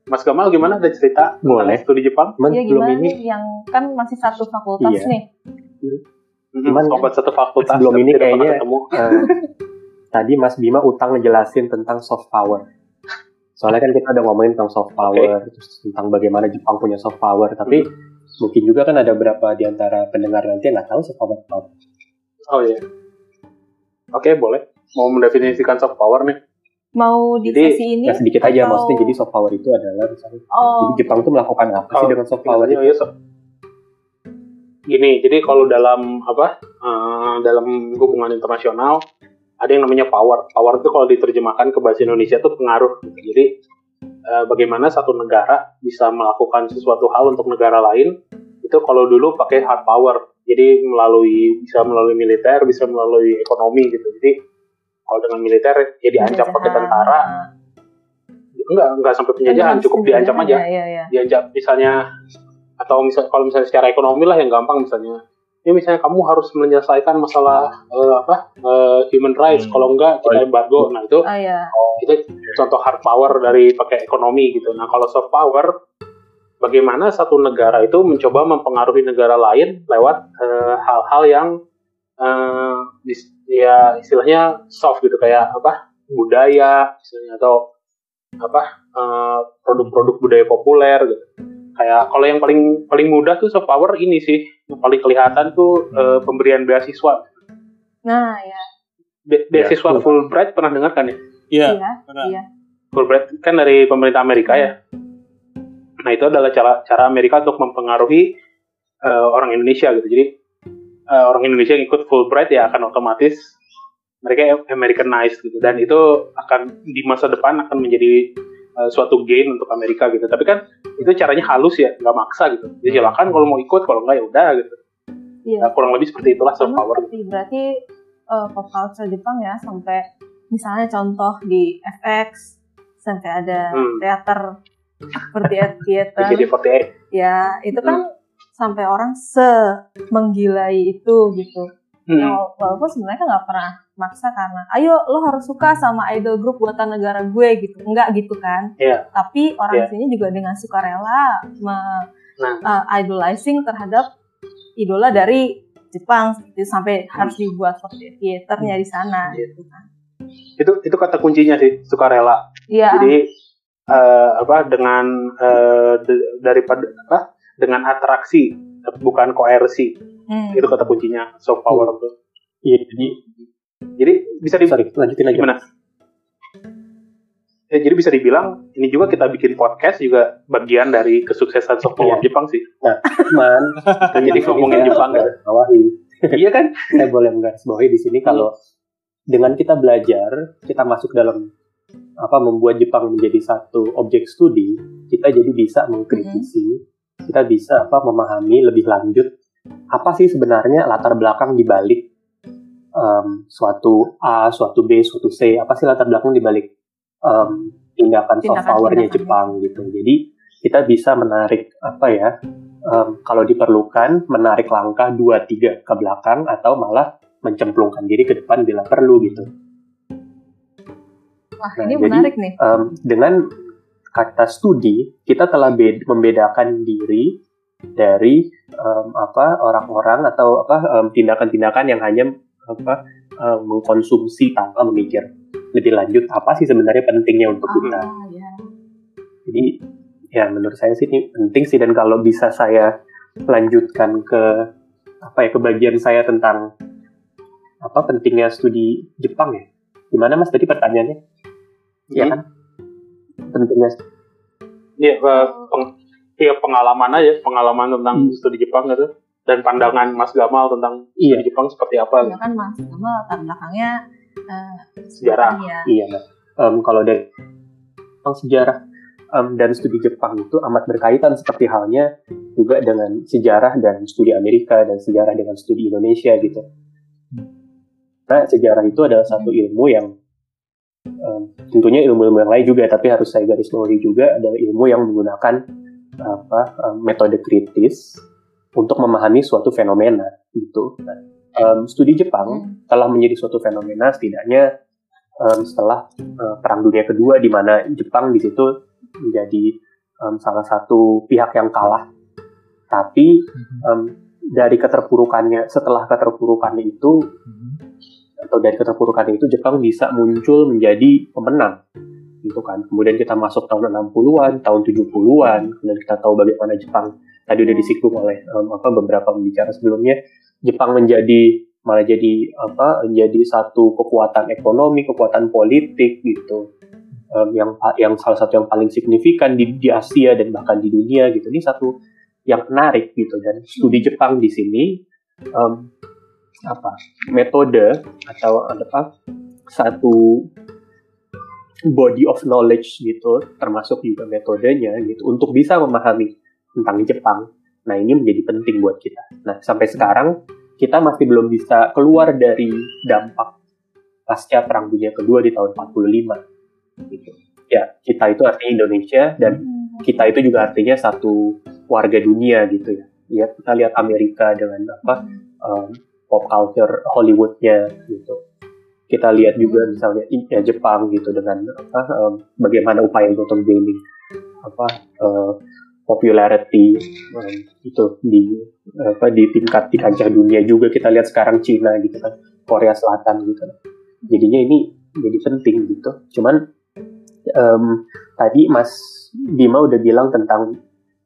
S2: Mas Gamal gimana ada cerita
S4: Boleh.
S2: studi Jepang?
S4: Cuman
S1: Iya
S4: belum
S1: gimana
S4: ini
S1: nih yang kan masih satu fakultas
S4: Iya.
S1: nih.
S2: Hmm,
S4: Cuman-
S2: sobat satu fakultas tapi
S4: ini kayaknya-
S2: ketemu.
S4: eh, tadi Mas Bima utang ngejelasin tentang soft power. Soalnya kan kita udah ngomongin tentang soft power, terus tentang bagaimana Jepang punya soft power, tapi mungkin juga kan ada beberapa di antara pendengar nanti yang nggak tahu soft power apa.
S2: Oh iya. Oke, boleh. Mau mendefinisikan soft power nih.
S1: Mau di
S2: Jadi,
S1: sesi ini
S4: Ya sedikit aja,
S1: atau-
S4: maksudnya jadi soft power itu adalah misalnya,
S1: oh
S4: jadi Jepang tuh melakukan apa sih
S2: Oh,
S4: dengan soft power itu?
S2: ya, so- Gini, jadi kalau dalam apa eh, dalam hubungan internasional ada yang namanya power. Power itu kalau diterjemahkan ke bahasa Indonesia itu pengaruh. Jadi eh, bagaimana satu negara bisa melakukan sesuatu hal untuk negara lain itu kalau dulu pakai hard power. Jadi melalui bisa melalui militer, bisa melalui ekonomi gitu. Jadi kalau dengan militer ya diancam pakai tentara. Enggak, enggak sampai penjajahan, cukup diancam aja
S1: penjajahan, Iya, iya.
S2: diajak misalnya atau misal kalau misalnya secara ekonomi lah yang gampang misalnya ini misalnya kamu harus menyelesaikan masalah eh, apa eh, human rights
S3: Hmm.
S2: kalau enggak kita embargo nah itu
S1: Oh iya.
S2: itu contoh hard power dari pakai ekonomi gitu nah kalau soft power bagaimana satu negara itu mencoba mempengaruhi negara lain lewat eh, hal-hal yang eh, dis- ya istilahnya soft gitu kayak apa budaya misalnya atau apa eh, produk-produk budaya populer gitu kayak kalau yang paling paling mudah tuh soft power ini sih yang paling kelihatan tuh eh, pemberian beasiswa
S1: Nah, ya.
S2: Be- beasiswa
S3: Ya.
S2: Fulbright pernah dengar kan ya
S5: Iya.
S1: Iya. Iya.
S2: Fulbright kan dari pemerintah Amerika ya nah itu adalah cara cara Amerika untuk mempengaruhi eh, orang Indonesia gitu jadi eh, orang Indonesia yang ikut Fulbright ya akan otomatis mereka Americanized gitu. Dan itu akan di masa depan akan menjadi eh, suatu gain untuk Amerika gitu. Tapi kan itu caranya halus ya nggak maksa gitu. Jadi silakan kalau mau ikut kalau nggak ya udah gitu.
S1: Iya.
S2: Nah, kurang lebih seperti itulah soft power.
S1: seperti berarti eh, pop culture Jepang ya sampai misalnya contoh di FX sampai ada
S2: Hmm.
S1: teater seperti theater
S2: 48
S1: ya itu kan sampai orang se menggilai itu gitu
S2: Hmm.
S1: Ya, walaupun sebenarnya kan nggak pernah maksa karena ayo lo harus suka sama idol grup buatan negara gue gitu enggak gitu kan
S2: Iya.
S1: tapi orang
S2: Iya.
S1: sini juga dengan sukarela me-
S2: Nah.
S1: uh, idolizing terhadap idola dari Jepang gitu, sampai harus dibuat seperti theaternya di sana
S2: Iya.
S1: gitu kan
S2: itu itu kata kuncinya sih sukarela
S1: Iya,
S2: Jadi eh, apa dengan de- daripada apa dengan atraksi bukan koersi
S1: Hmm.
S2: itu kata kuncinya soft power tuh.
S4: Iya, jadi
S2: Jadi bisa di
S4: sorry, lanjutin aja.
S2: gimana? Ya, jadi bisa dibilang ini juga kita bikin podcast juga bagian dari kesuksesan soft power
S4: Iya.
S2: Jepang sih.
S4: Cuman, [LAUGHS]
S2: Jadi ngomongin Jepang kan.
S4: bawahi.
S2: iya kan? [LAUGHS]
S4: saya boleh menggarisbawahi di sini kalau dengan kita belajar, kita masuk dalam apa membuat Jepang menjadi satu objek studi, kita jadi bisa mengkritisi, kita bisa apa memahami lebih lanjut apa sih sebenarnya latar belakang di balik em, suatu A, suatu B, suatu C, apa sih latar belakang di balik em, tindakan soft powernya. Jepang gitu. Jadi kita bisa menarik apa ya em, kalau diperlukan menarik langkah 2-3 ke belakang atau malah mencemplungkan diri ke depan bila perlu gitu.
S1: Wah,
S4: Nah,
S1: ini
S4: jadi,
S1: menarik nih.
S4: Em, dengan kata studi kita telah bed- membedakan diri dari em, apa orang-orang atau apa em, tindakan-tindakan yang hanya apa em, mengkonsumsi tanpa memikir lebih lanjut apa sih sebenarnya pentingnya untuk kita.
S1: Ah, ya.
S4: Jadi ya menurut saya sih ini penting sih dan kalau bisa saya lanjutkan ke apa ya ke bagian saya tentang apa pentingnya studi Jepang ya. Gimana Mas tadi pertanyaannya? Iya kan? Pentingnya
S2: Iya, eh, peng- iya, pengalaman aja, pengalaman tentang
S4: Hmm.
S2: studi Jepang gitu. Dan pandangan Mas Gamal tentang
S4: Iya.
S2: studi Jepang seperti apa.
S1: Ya kan Mas, sama latar belakangnya eh,
S2: Sejarah.
S1: Ya.
S4: Iya. Em, kalau dari tentang sejarah em, dan studi Jepang itu amat berkaitan seperti halnya juga dengan sejarah dan studi Amerika dan sejarah dengan studi Indonesia gitu. Nah, sejarah itu adalah satu ilmu yang em, tentunya ilmu-ilmu yang lain juga, tapi harus saya garis bawahi juga adalah ilmu yang menggunakan apa em, metode kritis untuk memahami suatu fenomena gitu. Nah, em, studi Jepang
S1: Hmm.
S4: telah menjadi suatu fenomena setidaknya em, setelah eh, Perang Dunia Kedua di mana Jepang di situ menjadi em, salah satu pihak yang kalah. Tapi em, dari keterpurukannya setelah keterpurukannya itu atau dari keterpurukannya itu Jepang bisa muncul menjadi pemenang gitu kan. Kemudian kita masuk tahun 60-an, tahun 70-an, kemudian kita tahu bagaimana Jepang tadi udah disinggung oleh em, apa beberapa pembicara sebelumnya Jepang menjadi malah jadi apa menjadi satu kekuatan ekonomi, kekuatan politik gitu. Em, yang yang salah satu yang paling signifikan di, di Asia dan bahkan di dunia gitu. Ini satu yang menarik gitu dan studi Jepang di sini em, apa metode atau apa satu body of knowledge gitu termasuk juga metodenya gitu untuk bisa memahami tentang Jepang. Nah ini menjadi penting buat kita. Nah sampai sekarang kita masih belum bisa keluar dari dampak pasca Perang Dunia Kedua di tahun 45. Gitu. Ya kita itu artinya Indonesia dan
S1: Hmm.
S4: kita itu juga artinya satu warga dunia gitu ya. Ya kita lihat Amerika dengan apa um, pop culture Hollywoodnya gitu. Kita lihat juga misalnya ya Jepang gitu dengan apa um, bagaimana upaya untuk gaining apa uh, popularity um, itu di apa di tingkat di kancah dunia juga kita lihat sekarang Cina gitu kan Korea Selatan gitu. Jadinya ini jadi penting gitu. Cuman em, tadi Mas Bima udah bilang tentang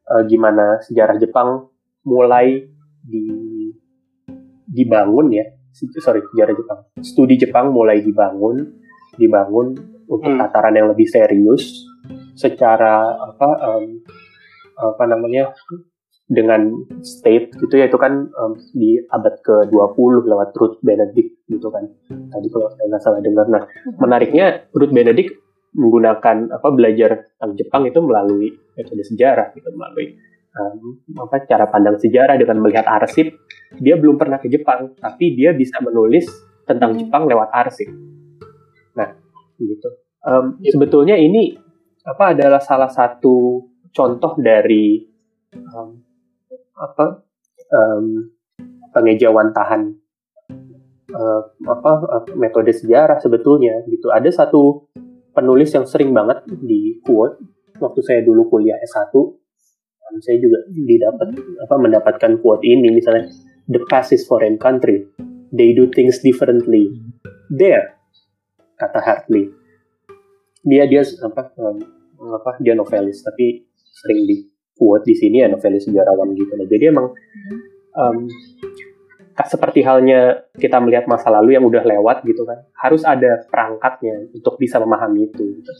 S4: eh, gimana sejarah Jepang mulai di dibangun ya. Sorry sejarah Jepang. Studi Jepang mulai dibangun dibangun untuk
S2: Hmm.
S4: tataran yang lebih serius secara apa em, apa namanya dengan state gitu ya. Itu kan em, di abad ke-20 lewat Ruth Benedict gitu kan. Tadi kalau saya nggak salah dengar. Nah menariknya Ruth Benedict menggunakan apa belajar tentang Jepang itu melalui metode sejarah gitu melalui em, apa cara pandang sejarah dengan melihat arsip dia belum pernah ke Jepang tapi dia bisa menulis tentang
S1: Hmm.
S4: Jepang lewat arsip nah gitu
S2: Yep.
S4: sebetulnya ini apa adalah salah satu contoh dari em, apa em, pengejawantahan eh, apa eh, metode sejarah sebetulnya gitu ada satu penulis yang sering banget di quote waktu saya dulu kuliah S1 um, saya juga didapat apa mendapatkan quote ini misalnya the past is foreign country. They do things differently. There kata Hartley. Dia dia apa apa dia novelis tapi sering di quote di sini ya novelis sejarawan gitu. Nah jadi emang um, seperti halnya kita melihat masa lalu yang udah lewat gitu kan harus ada perangkatnya untuk bisa memahami itu gitu.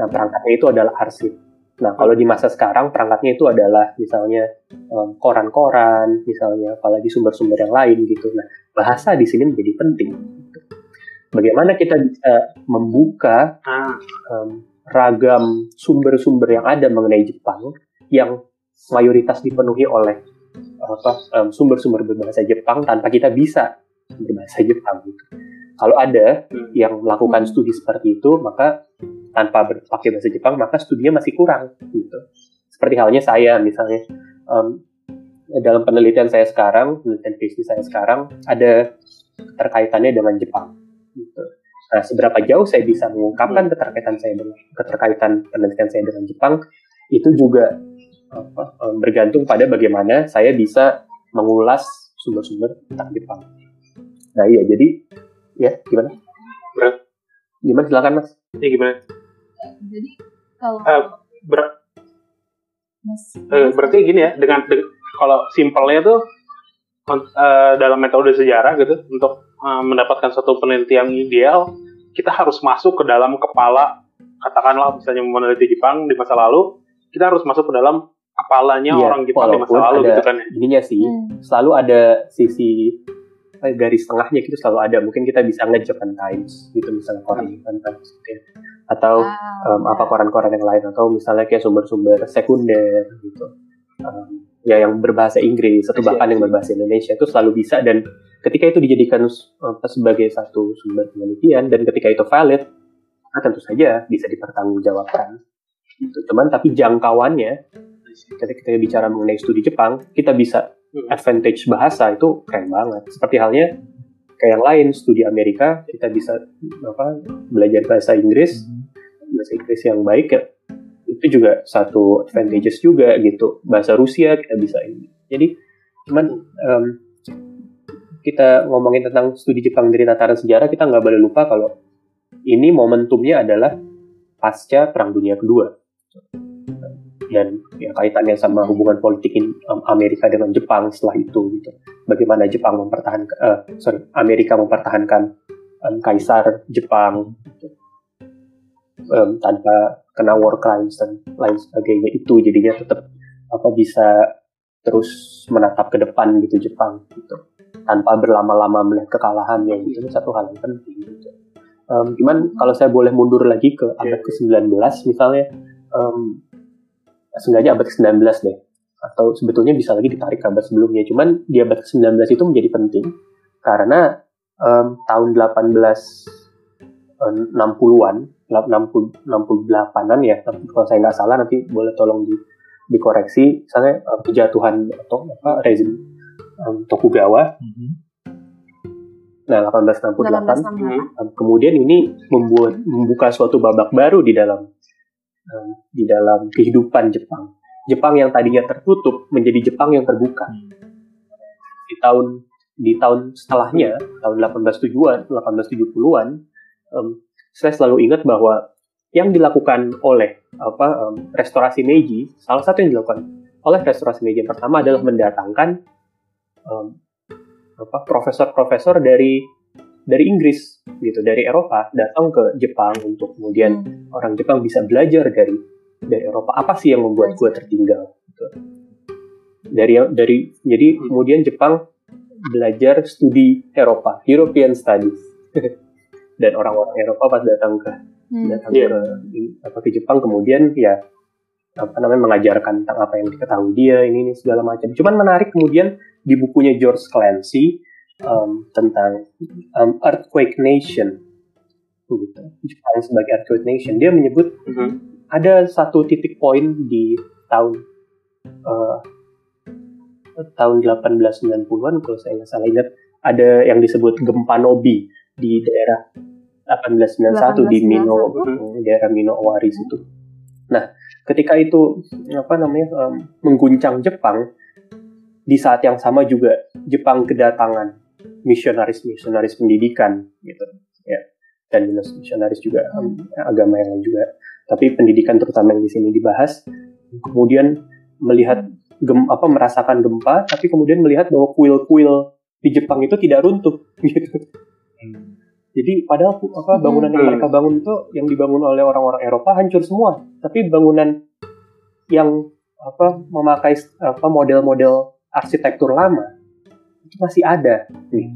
S4: nah perangkatnya itu adalah arsip nah kalau di masa sekarang perangkatnya itu adalah misalnya um, koran-koran misalnya apalagi sumber-sumber yang lain gitu nah bahasa di sini menjadi penting gitu. bagaimana kita bisa membuka
S2: Nah,
S4: um, ragam sumber-sumber yang ada mengenai Jepang yang mayoritas dipenuhi oleh apa um, sumber-sumber berbahasa Jepang tanpa kita bisa berbahasa Jepang gitu. Kalau ada
S2: Hmm.
S4: yang melakukan studi seperti itu, maka tanpa berpakai bahasa Jepang, maka studinya masih kurang gitu. Seperti halnya saya misalnya um, dalam penelitian saya sekarang, penelitian PhD saya sekarang ada terkaitannya dengan Jepang gitu. Nah, seberapa jauh saya bisa mengungkapkan keterkaitan saya dengan keterkaitan penelitian saya dengan Jepang itu juga apa, eh, bergantung pada bagaimana saya bisa mengulas sumber-sumber tentang Jepang. Nah, iya jadi ya gimana? Gimana silakan Mas?
S2: Ya gimana?
S1: Jadi kalau
S2: Eh, ber-
S1: Mas,
S2: eh, berarti gini ya, dengan, dengan- kalau simpelnya tuh eh, dalam metode sejarah gitu untuk eh, mendapatkan satu penelitian ideal, kita harus masuk ke dalam kepala katakanlah misalnya meneliti Jepang di masa lalu, kita harus masuk ke dalam kepalanya
S4: Iya,
S2: orang Jepang di masa lalu
S4: ada-
S2: gitu kan ya.
S4: Ininya sih
S1: Hmm.
S4: selalu ada sisi garis tengahnya gitu selalu ada. Mungkin kita bisa ngeliat Japan Times gitu misalnya koran Japan Times gitu ya. Atau
S1: Ah,
S4: um, apa koran-koran yang lain atau misalnya kayak sumber-sumber sekunder gitu Um, ya yang berbahasa Inggris atau
S2: Iya,
S4: bahkan yang
S2: iya.
S4: berbahasa Indonesia itu selalu bisa dan ketika itu dijadikan apa, sebagai satu sumber penelitian dan ketika itu valid nah tentu saja bisa dipertanggungjawabkan gitu. cuman tapi jangkauannya ketika kita bicara mengenai studi Jepang kita bisa
S2: Hmm.
S4: advantage bahasa itu keren banget. Seperti halnya kayak yang lain studi Amerika kita bisa apa belajar bahasa Inggris bahasa Inggris yang baik ya itu juga satu advantages juga gitu. Bahasa Rusia kita bisa ini. Jadi cuman em, kita ngomongin tentang studi Jepang dari tataran sejarah kita nggak boleh lupa kalau ini momentumnya adalah pasca Perang Dunia Kedua dan ya kaitannya sama hubungan politik em, Amerika dengan Jepang setelah itu gitu. Bagaimana Jepang mempertahankan eh, sorry Amerika mempertahankan em, kaisar Jepang gitu. Em, tanpa kena war crimes dan lain sebagainya. Itu jadinya tetap apa bisa terus menatap ke depan gitu Jepang gitu. Tanpa berlama-lama melihat kekalahannya gitu. Itu satu hal yang penting gitu. Em, cuman kalau saya boleh mundur lagi ke abad ke-19 misalnya em, seenggaknya abad ke-19 deh. Atau sebetulnya bisa lagi ditarik ke abad sebelumnya. Cuman di abad ke-19 itu menjadi penting karena em, tahun 1860-an 60 68-an ya tapi kalau saya nggak salah nanti boleh tolong di, dikoreksi. Misalnya eh, kejatuhan atau apa rezim em, Tokugawa. Nah 1868
S1: 1868.
S4: em, kemudian ini membuat membuka suatu babak baru di dalam em, di dalam kehidupan Jepang. Jepang yang tadinya tertutup menjadi Jepang yang terbuka. Di tahun di tahun setelahnya tahun 1870-an 1870-an em, saya selalu ingat bahwa yang dilakukan oleh apa em, restorasi Meiji salah satu yang dilakukan oleh restorasi Meiji pertama adalah mendatangkan em, apa profesor-profesor dari dari Inggris gitu dari Eropa datang ke Jepang untuk kemudian
S1: Hmm.
S4: orang Jepang bisa belajar dari dari Eropa apa sih yang membuat gue tertinggal gitu. dari dari jadi kemudian Jepang belajar studi Eropa European Studies [LAUGHS] dan orang-orang Eropa pas datang ke
S1: Hmm.
S4: datang
S2: Iya.
S4: ke apa ke Jepang kemudian ya apa namanya mengajarkan tentang apa yang diketahui dia ini, ini segala macam cuman menarik kemudian di bukunya George Clancy em, tentang em, Earthquake Nation gitu Jepang sebagai Earthquake Nation dia menyebut
S2: Mhm.
S4: ada satu titik poin di tahun eh, tahun 1890-an kalau saya nggak salah ingat ada yang disebut gempa Nobi di daerah 1891 di Mino
S1: 1891.
S4: di daerah Mino Owaris itu. Nah, ketika itu apa namanya em, mengguncang Jepang di saat yang sama juga Jepang kedatangan misionaris-misionaris pendidikan gitu. Ya. Dan misionaris juga em, agama yang lain juga. Tapi pendidikan terutama yang di sini dibahas kemudian melihat gem, apa merasakan gempa tapi kemudian melihat bahwa kuil-kuil di Jepang itu tidak runtuh [LAUGHS] gitu. Jadi padahal apa bangunan yang
S2: Hmm.
S4: mereka bangun itu yang dibangun oleh orang-orang Eropa hancur semua. Tapi bangunan yang apa memakai apa model-model arsitektur lama itu masih ada nih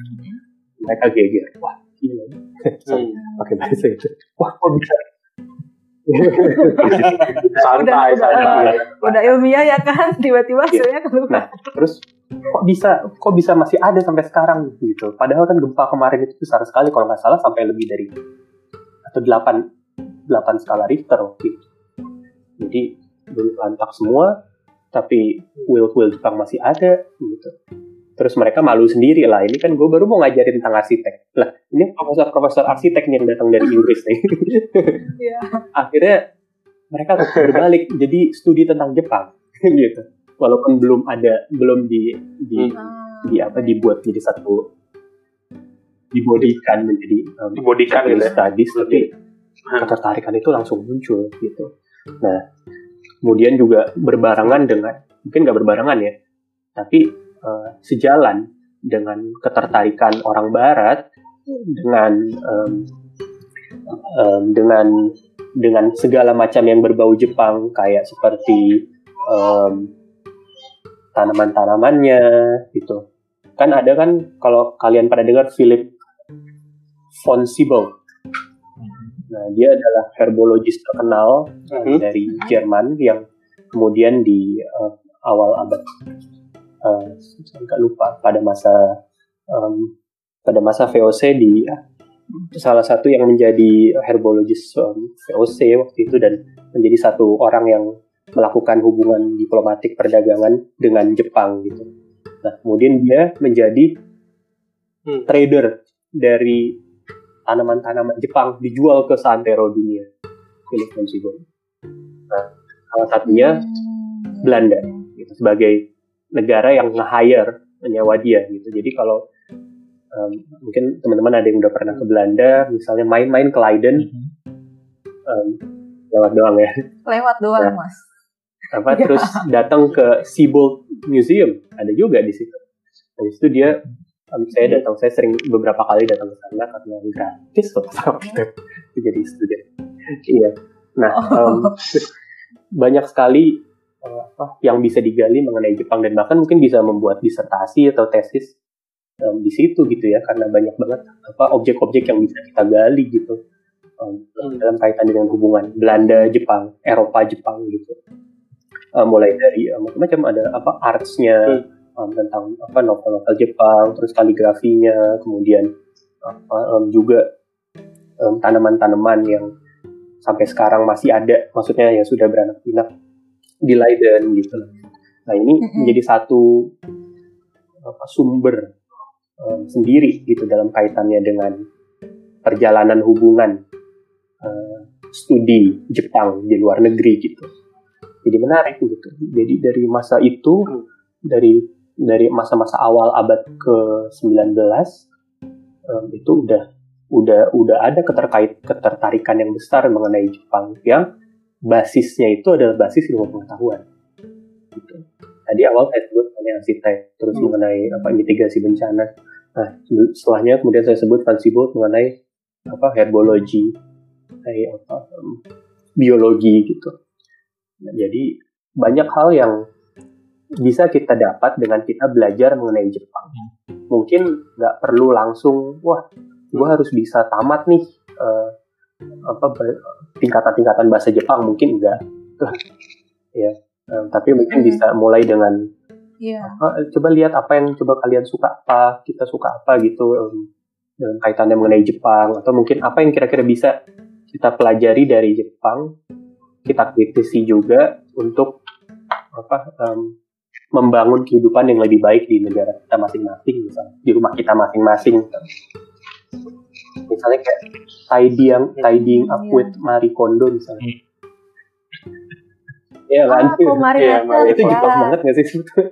S4: mereka geger wah gila Sorry, pakai bahasa itu wah kok bisa
S2: santai
S1: Udah-
S2: santai
S1: Udah ilmiah ya kan, [LAUGHS] tiba-tiba
S4: Iya.
S1: hasilnya keluar.
S4: Nah, terus kok bisa kok bisa masih ada sampai sekarang gitu. Padahal kan gempa kemarin itu besar sekali kalau nggak salah sampai lebih dari atau 8 8 skala Richter waktu itu. Jadi belum lantak semua, tapi kuil-kuil Jepang masih ada gitu. Terus mereka malu sendiri lah ini kan gue baru mau ngajarin tentang arsitek lah ini profesor-profesor arsitek nih yang datang dari [LAUGHS] Inggris nih
S1: Iya.
S4: akhirnya mereka berbalik jadi studi tentang Jepang [LAUGHS] gitu walaupun belum ada belum di di,
S1: Ah.
S4: di apa dibuat jadi satu dibodikan menjadi um,
S2: Dibodikan gitu ya.
S4: studies tapi [LAUGHS] ketertarikan itu langsung muncul gitu nah kemudian juga berbarengan dengan mungkin nggak berbarengan ya tapi eh, sejalan dengan ketertarikan orang Barat dengan em, em, dengan dengan segala macam yang berbau Jepang kayak seperti em, tanaman-tanamannya gitu kan ada kan kalau kalian pada dengar Philip von Siebold nah dia adalah herbologis terkenal
S2: Mhm.
S4: dari Jerman yang kemudian di eh, awal abad eh, saya nggak lupa pada masa em, pada masa VOC di salah satu yang menjadi herbologis em, VOC waktu itu dan menjadi satu orang yang melakukan hubungan diplomatik perdagangan dengan Jepang gitu. Nah kemudian dia menjadi
S2: Hmm.
S4: trader dari tanaman-tanaman Jepang dijual ke seantero dunia. Philip. Nah salah satunya. Belanda gitu sebagai negara yang nge-hire menyewa dia gitu. Jadi kalau um, mungkin teman-teman ada yang udah pernah ke Belanda, misalnya main-main ke Leiden, um, lewat doang ya.
S1: Lewat doang,
S4: Nah.
S1: Mas.
S4: Apa [LAUGHS] terus datang ke Siebold Museum, ada juga di situ. Habis itu dia um, saya datang, saya sering beberapa kali datang ke sana karena gratis loh [LAUGHS] jadi student. Iya. Nah, um, banyak sekali apa yang bisa digali mengenai Jepang dan bahkan mungkin bisa membuat disertasi atau tesis um, di situ gitu ya karena banyak banget apa objek-objek yang bisa kita gali gitu um, dalam kaitan dengan hubungan Belanda Jepang Eropa Jepang gitu. Uh, mulai dari uh, macam-macam ada apa artsnya um, tentang apa novel-novel Jepang terus kaligrafinya kemudian apa um, juga um, tanaman-tanaman yang sampai sekarang masih ada maksudnya yang sudah beranak pinak di Leiden gitu. Nah ini menjadi satu apa, sumber um, sendiri gitu dalam kaitannya dengan perjalanan hubungan uh, studi Jepang di luar negeri gitu. Jadi menarik gitu. Jadi dari masa itu dari dari masa-masa awal abad ke 19 um, itu udah udah udah ada keterkait ketertarikan yang besar mengenai Jepang yang basisnya itu adalah basis ilmu pengetahuan gitu. tadi awal saya sebut mengenai arsitek terus
S2: Hmm.
S4: mengenai apa mitigasi bencana nah setelahnya kemudian saya sebut Siebold mengenai apa herbologi kayak apa um, biologi gitu Nah, jadi banyak hal yang bisa kita dapat dengan kita belajar mengenai Jepang. Mungkin nggak perlu langsung, wah, gue harus bisa tamat nih eh, apa tingkatan-tingkatan bahasa Jepang mungkin enggak. ya, eh, tapi mungkin bisa mulai dengan
S1: Iya.
S4: apa, coba lihat apa yang coba kalian suka apa, kita suka apa gitu em, dalam kaitannya mengenai Jepang atau mungkin apa yang kira-kira bisa kita pelajari dari Jepang, kita kritisi juga untuk apa em, membangun kehidupan yang lebih baik di negara kita masing-masing misalnya di rumah kita masing-masing misalnya kayak tidying tidying up
S1: Iya.
S4: with Marie Kondo misalnya Iya kan?
S1: Ah, Komari
S2: Iya,
S1: Method,
S4: itu
S1: ya.
S4: Jepang banget gak sih sebetulnya?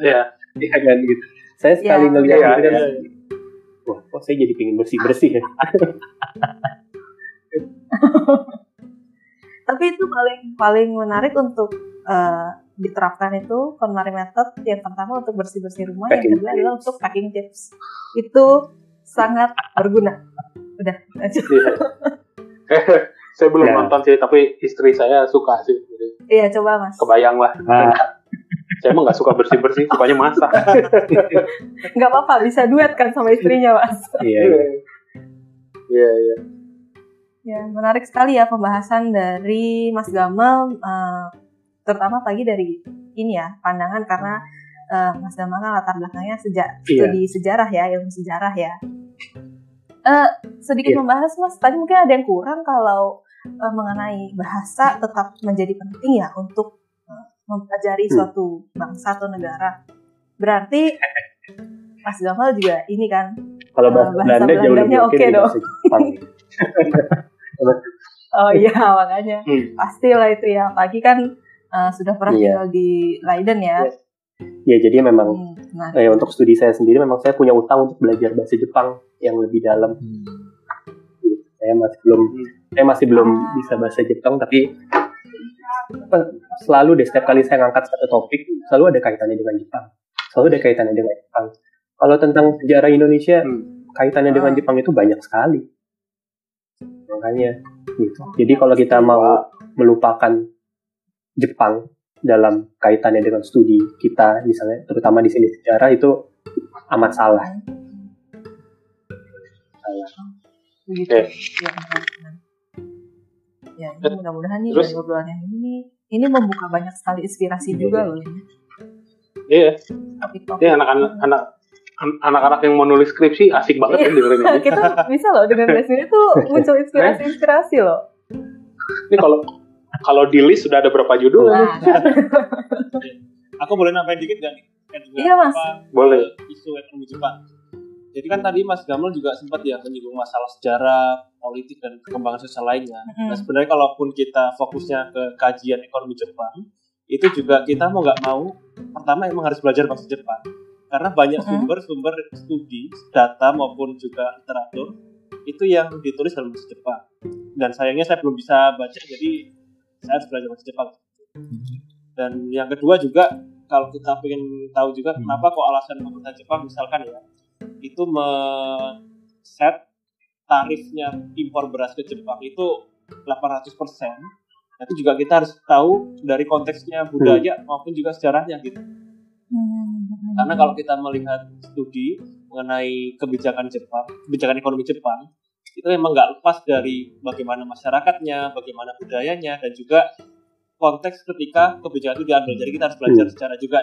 S2: Iya.
S4: Iya kan gitu. Saya sekali
S1: Iya,
S4: ngeliat
S2: iya,
S4: gitu kan,
S2: iya.
S4: wah kok saya jadi pengen bersih-bersih ya. [LAUGHS]
S1: Tapi itu paling paling menarik untuk eh, diterapkan itu KonMari method yang pertama untuk bersih-bersih rumah, yang
S4: Packing
S1: kedua adalah untuk packing tips. Itu sangat berguna. Udah.
S2: Iya. saya belum
S4: Ya.
S2: nonton sih, tapi istri saya suka sih.
S1: Iya, coba Mas.
S2: kebayang lah.
S3: Nah,
S2: Saya emang nggak suka bersih-bersih, sukanya masak. [LAUGHS]
S1: Nggak apa-apa, bisa duet kan sama istrinya, Mas.
S4: Iya. iya.
S2: Iya, iya.
S1: Ya, menarik sekali ya pembahasan dari Mas Gamal, eh, terutama pagi dari ini ya, pandangan karena eh, Mas Gamal kan latar belakangnya sejak
S4: Iya.
S1: studi sejarah ya, ilmu sejarah ya. Eh, sedikit
S4: Iya.
S1: membahas Mas, tadi mungkin ada yang kurang kalau eh, mengenai bahasa tetap menjadi penting ya untuk eh, mempelajari
S4: Hmm.
S1: suatu bangsa atau negara. Berarti Mas Gamal juga ini kan.
S4: Kalau bahasa
S1: bahasa
S4: Belanda jauh lebih
S1: Belandanya
S4: oke dari
S1: dong.
S4: bahasa. [LAUGHS]
S1: Oh iya makanya
S2: Hmm.
S1: pasti lah itu ya. Apalagi kan eh, sudah pernah
S4: Iya.
S1: tinggal di Leiden ya.
S4: ya jadi memang
S1: Hmm, nah,
S4: eh, untuk studi saya sendiri memang saya punya utang untuk belajar bahasa Jepang yang lebih dalam. Saya masih belum saya masih belum bisa bahasa Jepang tapi apa, selalu deh setiap kali saya ngangkat satu topik selalu ada kaitannya dengan Jepang. Selalu ada kaitannya dengan Jepang. Kalau tentang sejarah Indonesia
S2: Hmm.
S4: kaitannya dengan
S1: Ah.
S4: Jepang itu banyak sekali. Makanya gitu. Jadi kalau kita mau melupakan Jepang dalam kaitannya dengan studi kita misalnya terutama di sini sejarah itu amat salah.
S1: begitu.
S2: Oke.
S1: Ya, benar-benar. ya ini mudah-mudahan nih
S2: Terus?
S1: dari obrolan yang ini ini membuka banyak sekali inspirasi juga loh ini.
S2: Iya, ini anak-anak anak an- anak-anak yang mau nulis skripsi asik banget ya dengerin ini. [LAUGHS]
S1: kita bisa loh dengan ini tuh [LAUGHS] muncul inspirasi-inspirasi loh.
S2: Ini kalau kalau di list sudah ada berapa judul?
S1: Nah,
S5: Aku boleh nambahin dikit gak nih? Kan juga
S1: Iya, Mas.
S5: apa,
S2: Boleh.
S5: eh, Isu ekonomi Jepang. Jadi kan tadi Mas Gamal juga sempat ya menyinggung masalah sejarah, politik dan perkembangan sosial lainnya.
S1: Mm-mm.
S5: Nah sebenarnya kalaupun kita fokusnya ke kajian ekonomi Jepang, itu juga kita mau nggak mau, pertama emang harus belajar bahasa Jepang. Karena banyak
S1: Mm-mm.
S5: sumber-sumber studi, data maupun juga literatur, itu yang ditulis dalam bahasa Jepang. Dan sayangnya saya belum bisa baca, jadi saya harus belajar bahasa Jepang. Dan yang kedua juga, kalau kita ingin tahu juga
S3: Hmm.
S5: kenapa kok alasan pemerintah Jepang misalkan ya, itu men-set tarifnya impor beras ke Jepang itu 800%. Nah, itu juga kita harus tahu dari konteksnya budaya maupun juga sejarahnya gitu.
S1: hmm,
S5: Karena kalau kita melihat studi mengenai kebijakan Jepang, kebijakan ekonomi Jepang, itu memang nggak lepas dari bagaimana masyarakatnya, bagaimana budayanya, dan juga konteks ketika kebijakan itu diambil. Jadi kita harus belajar secara juga.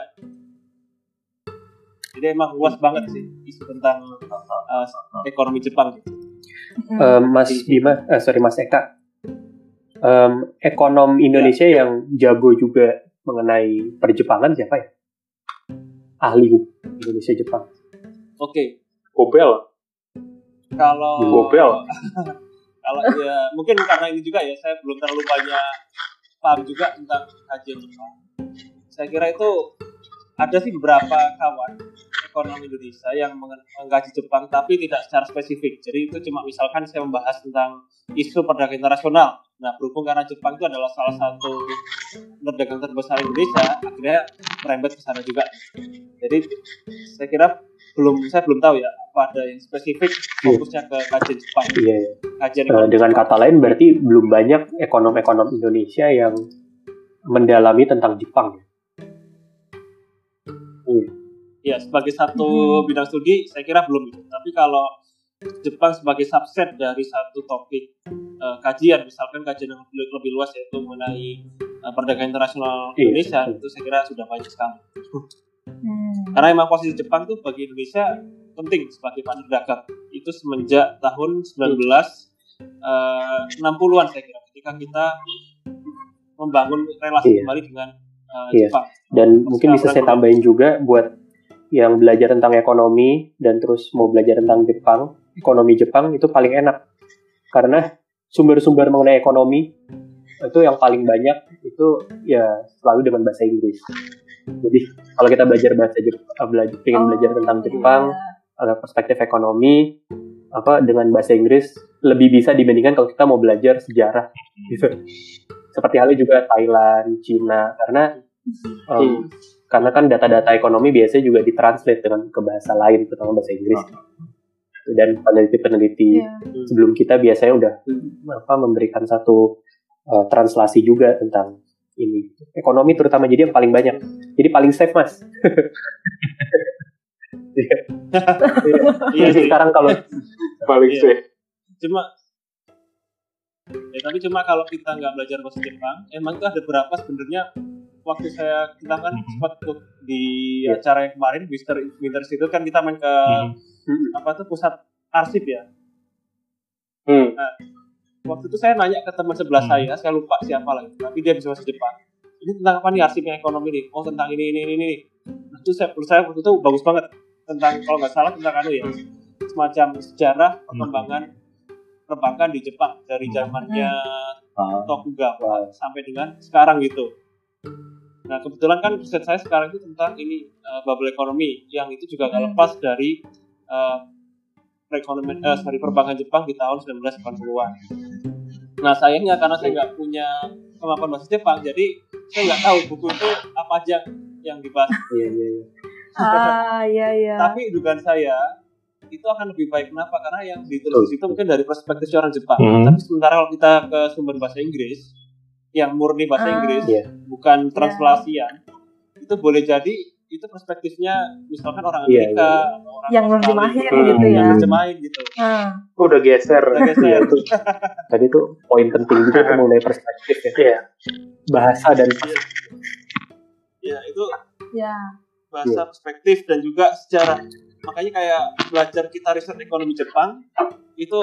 S5: Jadi emang luas banget sih isu tentang uh, ekonomi Jepang. Gitu.
S1: hmm,
S4: Eh, Mas Bima, eh, sorry Mas Eka, Em, ekonom Indonesia yang jago juga mengenai perjepangan siapa ya? Ahli Indonesia Jepang.
S5: Oke,
S2: Gobel.
S5: Kalau [LAUGHS] kalau ya mungkin karena ini juga ya saya belum terlalu banyak paham juga tentang kajian Jepang. Saya kira itu ada sih beberapa kawan ekonomi Indonesia yang mengkaji Jepang tapi tidak secara spesifik. Jadi itu cuma misalkan saya membahas tentang isu perdagangan internasional. Nah berhubung karena Jepang itu adalah salah satu pedagang terbesar Indonesia, akhirnya merembet ke sana juga. Jadi saya kira belum saya belum tahu ya apa ada yang spesifik fokusnya ke kajian Jepang
S4: Iya, iya.
S5: kajian ekonomi
S4: dengan kata lain berarti belum banyak ekonom-ekonom Indonesia yang mendalami tentang Jepang.
S5: ya sebagai satu
S1: Hmm.
S5: bidang studi saya kira belum tapi kalau Jepang sebagai subset dari satu topik eh, kajian misalkan kajian yang lebih, lebih luas yaitu mengenai eh, perdagangan internasional
S4: Iya,
S5: Indonesia
S4: betul.
S5: itu saya kira sudah banyak sekali
S1: hmm.
S5: karena emang posisi Jepang tuh bagi Indonesia penting sebagai partner dagang itu semenjak tahun 1960-an saya kira ketika kita membangun relasi
S4: Iya.
S5: kembali dengan eh,
S4: Iya.
S5: Jepang
S4: Dan mungkin bisa saya tambahin juga buat yang belajar tentang ekonomi dan terus mau belajar tentang Jepang, ekonomi Jepang itu paling enak. Karena sumber-sumber mengenai ekonomi itu yang paling banyak itu ya selalu dengan bahasa Inggris. Jadi kalau kita belajar bahasa Jepang, belajar, pengen belajar tentang
S1: Oh,
S4: Jepang,
S1: iya.
S4: ada perspektif ekonomi apa dengan bahasa Inggris lebih bisa dibandingkan kalau kita mau belajar sejarah gitu. Seperti halnya juga Thailand, Cina karena um, karena kan data-data ekonomi biasanya juga ditranslate dengan ke bahasa lain terutama bahasa Inggris. Dan peneliti-peneliti
S1: Iya.
S4: sebelum kita biasanya udah apa memberikan satu uh, translasi juga tentang ini ekonomi terutama jadi yang paling banyak jadi paling safe mas
S5: iya sih.
S4: sekarang kalau
S2: Paling
S5: Iya.
S2: safe.
S5: cuma ya tapi cuma kalau kita nggak belajar bahasa Jepang emang itu ada berapa sebenarnya waktu saya kita kan sempat tuh di
S4: Iya.
S5: acara yang kemarin Winter Winter itu kan kita main ke
S4: Hmm.
S5: apa tuh pusat arsip ya
S2: Hmm.
S5: Waktu itu saya nanya ke teman sebelah
S3: Hmm.
S5: saya saya lupa siapa lagi tapi dia bisa bahasa Jepang. Ini tentang apa nih arsipnya ekonomi nih? Oh tentang ini ini ini ini. Nah, itu saya menurut saya waktu itu bagus banget. Tentang kalau nggak salah tentang anu ya semacam sejarah perkembangan perbankan di Jepang dari zamannya
S3: Ah,
S5: Tokugawa sampai dengan sekarang gitu. Nah kebetulan kan riset saya sekarang itu tentang ini uh, bubble economy yang itu juga nggak
S1: Hmm.
S5: lepas dari uh, perekonomian eh, sorry perbankan Jepang di tahun 1980-an. Nah sayangnya karena saya nggak punya kemampuan bahasa Jepang, jadi saya nggak tahu buku itu apa aja yang dibahas. [LAUGHS]
S4: Iya, iya, iya.
S1: Ah, iya iya.
S5: Tapi dugaan saya itu akan lebih baik kenapa? Karena yang ditulis di situ mungkin dari perspektif orang Jepang.
S3: Hmm.
S5: Tapi sementara kalau kita ke sumber bahasa Inggris yang murni bahasa
S1: Ah.
S5: Inggris,
S4: Iya.
S5: bukan translasian, itu boleh jadi itu perspektifnya misalkan orang
S4: Iya,
S5: Amerika atau orang
S1: Yang
S5: Australia,
S1: nerjemahin
S2: Hmm.
S1: gitu ya.
S5: yang gitu.
S2: Oh, udah geser.
S5: Udah geser.
S4: Iya, tuh. Tadi tuh poin penting juga tuh mulai perspektif ya.
S2: Iya.
S4: Bahasa dan
S5: Ya itu
S1: ya.
S5: bahasa perspektif dan juga sejarah. Makanya kayak belajar kita riset ekonomi Jepang itu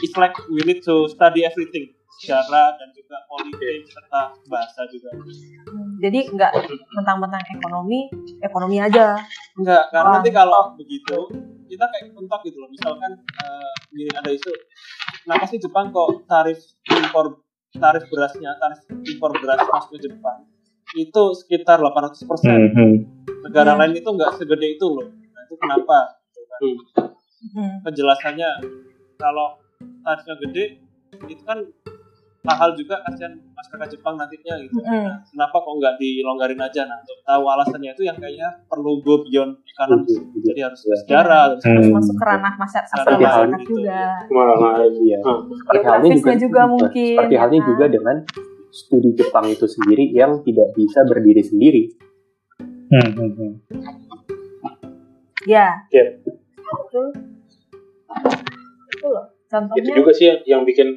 S5: it's like we need to study everything sejarah dan juga politik serta bahasa juga.
S1: Jadi nggak mentang-mentang ekonomi, ekonomi aja.
S5: Enggak, karena
S1: Wah,
S5: nanti kalau begitu kita kayak mentok gitu loh. Misalkan eh, gini ada isu, kenapa sih Jepang kok tarif impor tarif berasnya, tarif impor beras masuk ke Jepang itu sekitar 800 persen.
S3: hmm, hmm.
S5: Negara
S1: Iya.
S5: lain itu nggak segede itu loh. Nah itu kenapa? Kan.
S1: Hmm.
S5: Penjelasannya kalau tarifnya gede itu kan mahal juga kasihan masyarakat Jepang nantinya gitu.
S1: Mm-mm.
S5: Nah, kenapa kok nggak dilonggarin aja? Nah, untuk tahu alasannya itu yang kayaknya perlu go beyond ekonomi. Jadi harus ke sejarah, harus
S1: Harus
S3: Hmm.
S1: masuk ke ranah masyarakat,
S5: Seperti
S1: masyarakat
S5: halnya gitu.
S1: juga.
S2: Malah,
S4: Iya.
S2: Hmm.
S4: Seperti halnya juga,
S1: juga mungkin,
S4: seperti halnya
S1: ya kan?
S4: juga dengan studi Jepang itu sendiri yang tidak bisa berdiri sendiri.
S3: Hmm, hmm, hmm.
S1: Ya.
S2: Iya.
S1: Betul. Betul loh. Contohnya,
S2: itu juga sih yang, yang bikin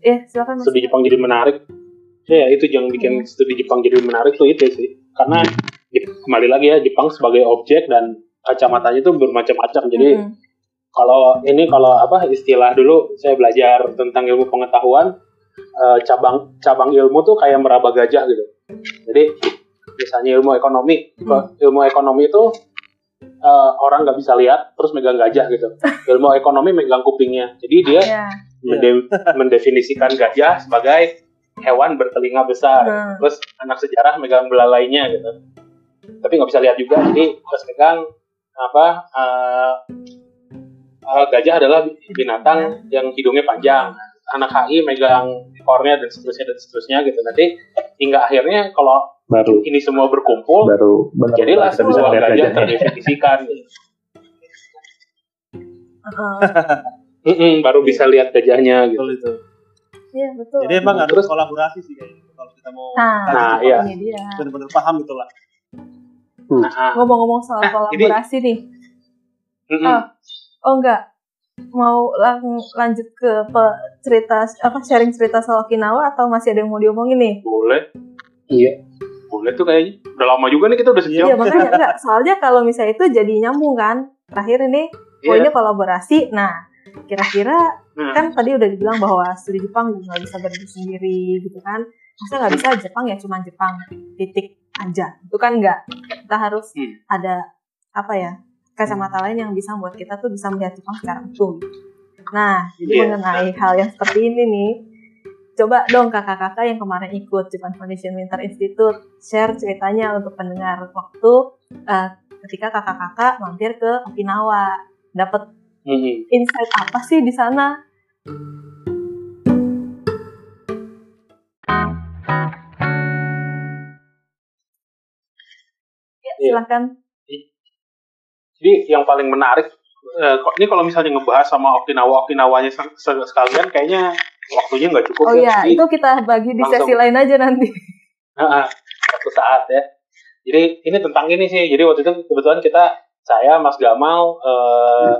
S1: eh silakan
S2: studi Jepang jadi menarik. Ya, itu yang bikin
S1: Hmm.
S2: studi Jepang jadi menarik tuh itu sih. Karena kembali lagi ya Jepang sebagai objek dan kacamatanya itu bermacam-macam. Jadi
S1: Mm-mm.
S2: kalau ini kalau apa istilah dulu saya belajar tentang ilmu pengetahuan eh, cabang cabang ilmu tuh kayak meraba gajah gitu. Jadi misalnya ilmu ekonomi,
S1: Hmm.
S2: ilmu ekonomi itu eh, orang nggak bisa lihat terus megang gajah gitu. [LAUGHS] Ilmu ekonomi megang kupingnya. Jadi dia
S1: Ya.
S2: Mende- mendefinisikan gajah sebagai hewan bertelinga besar.
S1: Hmm.
S2: Terus anak sejarah megang belalainya gitu. Tapi nggak bisa lihat juga. Jadi terus megang apa? eh, eh, gajah adalah binatang yang hidungnya panjang. Anak HI megang ekornya dan seterusnya dan seterusnya gitu. Nanti hingga akhirnya kalau
S3: baru
S2: ini semua berkumpul,
S4: Baru benar
S2: jadilah
S3: kita bisa
S2: sebuah
S3: lihat
S2: gajah terdefinisikan. [LAUGHS]
S1: Heeh.
S2: Mm-mm, baru bisa lihat gajahnya gitu.
S5: betul itu.
S1: Iya betul.
S5: Jadi emang harus
S2: Terus-
S5: kolaborasi sih kayaknya kalau kita mau
S1: Nah,
S2: Nah, iya.
S1: ini dia.
S5: benar-benar paham gitu lah.
S2: Nah,
S1: Ngomong-ngomong soal
S2: Nah, ini-
S1: kolaborasi nih.
S2: mm-mm.
S1: Ah. Oh enggak. Mau lang- lanjut ke pe- cerita apa sharing cerita soal Okinawa atau masih ada yang mau diomongin nih?
S2: boleh.
S4: Iya.
S2: Boleh tuh kayaknya. Udah lama juga nih kita udah sejam.
S1: Iya makanya enggak. Soalnya kalau misalnya itu jadi nyambung kan. Terakhir ini poinnya kolaborasi. Nah, kira-kira
S2: Nah,
S1: kan tadi udah dibilang bahwa studi Jepang nggak bisa berdiri sendiri gitu kan. Masa nggak bisa Jepang ya cuma Jepang titik aja. Itu kan enggak. Kita harus
S2: Hmm.
S1: ada apa ya kacamata lain yang bisa membuat kita tuh bisa melihat Jepang secara utuh. Nah, jadi
S2: Iya.
S1: mengenai hal yang seperti ini nih, coba dong kakak-kakak yang kemarin ikut Japan Foundation Winter Institute share ceritanya untuk pendengar waktu eh, ketika kakak-kakak mampir ke Okinawa, dapat
S2: mm-mm.
S1: insight apa sih di sana? Ya,
S2: Iya.
S1: silahkan.
S2: Jadi yang paling menarik, eh, kok- ini kalau misalnya ngebahas sama Okinawa Okinawanya se- se- sekalian, kayaknya waktunya nggak cukup.
S1: Oh
S2: ya.
S1: iya, itu kita bagi di
S2: langsung.
S1: sesi lain aja nanti.
S2: satu saat ya. Jadi ini tentang ini sih. Jadi waktu itu kebetulan kita, saya, Mas Gamal, eh,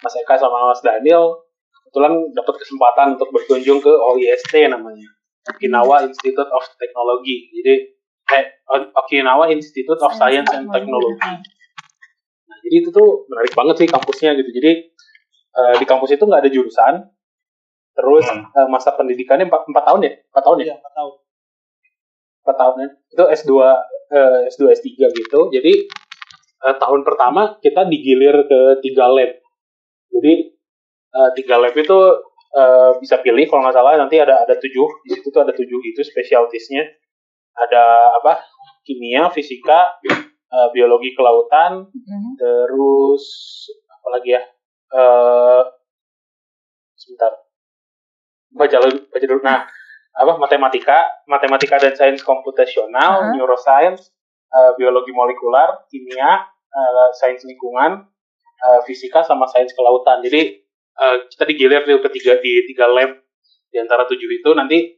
S2: Mas Eka sama Mas Daniel, kebetulan dapat kesempatan untuk berkunjung ke OIST namanya, Okinawa Institute of Technology. Jadi eh, Okinawa Institute of Science and Technology. Nah, jadi itu tuh menarik banget sih kampusnya gitu. Jadi eh, di kampus itu nggak ada jurusan. Terus
S3: Hmm.
S2: eh, masa pendidikannya 4, tahun ya? 4 tahun ya?
S5: Iya, nggak tahu.
S2: 4 tahun ya. Itu S2 eh, S2 S3 gitu. Jadi eh, tahun pertama kita digilir ke tiga lab. Jadi eh, tiga lab itu eh, bisa pilih kalau nggak salah nanti ada ada tujuh di situ tuh ada tujuh itu spesialisnya. Ada apa? Kimia, fisika, eh, biologi kelautan,
S1: Mhm.
S2: terus apa lagi ya? Eh sebentar. Baca dulu, baca dulu. Nah, apa matematika, matematika dan sains komputasional,
S1: Aha.
S2: neuroscience, eh, biologi molekular, kimia, eh, sains lingkungan, eh, fisika sama sains kelautan. Jadi eh, kita digilir tuh ketiga di tiga lab di antara tujuh itu nanti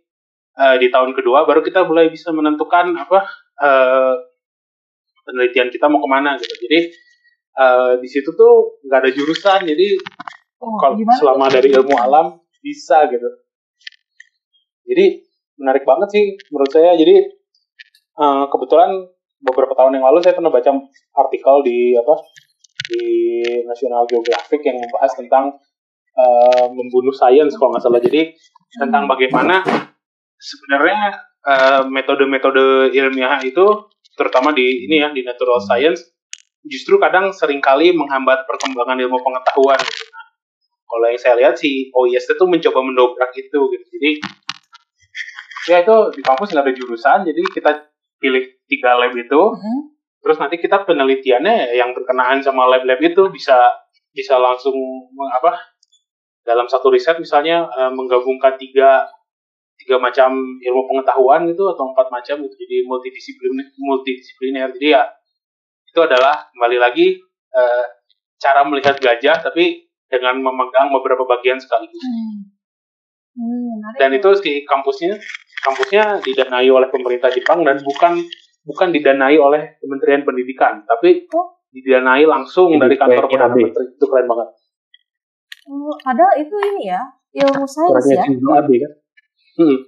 S2: eh, di tahun kedua baru kita mulai bisa menentukan apa eh, penelitian kita mau ke mana gitu. Jadi eh, di situ tuh nggak ada jurusan, jadi
S1: Oh,
S2: kalau selama dari ilmu alam bisa gitu. Jadi menarik banget sih menurut saya. Jadi eh, kebetulan beberapa tahun yang lalu saya pernah baca artikel di apa di National Geographic yang membahas tentang eh, membunuh sains kalau nggak salah. Jadi tentang bagaimana sebenarnya eh, metode-metode ilmiah itu terutama di ini ya di natural science justru kadang sering kali menghambat perkembangan ilmu pengetahuan. Nah, kalau yang saya lihat si OIST itu mencoba mendobrak itu gitu. Jadi ya itu di kampus nggak ada jurusan, jadi kita pilih tiga lab itu,
S1: Mhm.
S2: Terus nanti kita penelitiannya yang berkenaan sama lab-lab itu bisa bisa langsung apa dalam satu riset misalnya eh, menggabungkan tiga tiga macam ilmu pengetahuan gitu atau empat macam gitu jadi multidisipliner multidisipliner. Jadi ya itu adalah kembali lagi eh, cara melihat gajah tapi dengan memegang beberapa bagian sekaligus.
S1: Hmm. Hmm,
S2: dan itu si kampusnya kampusnya didanai oleh pemerintah Jepang dan bukan bukan didanai oleh Kementerian Pendidikan tapi
S1: Oh.
S2: didanai langsung
S4: Jadi
S2: dari kantor perdana menteri itu keren banget
S1: Oh, padahal itu ini ya, ilmu sains ya.
S4: Kan.
S2: Hmm.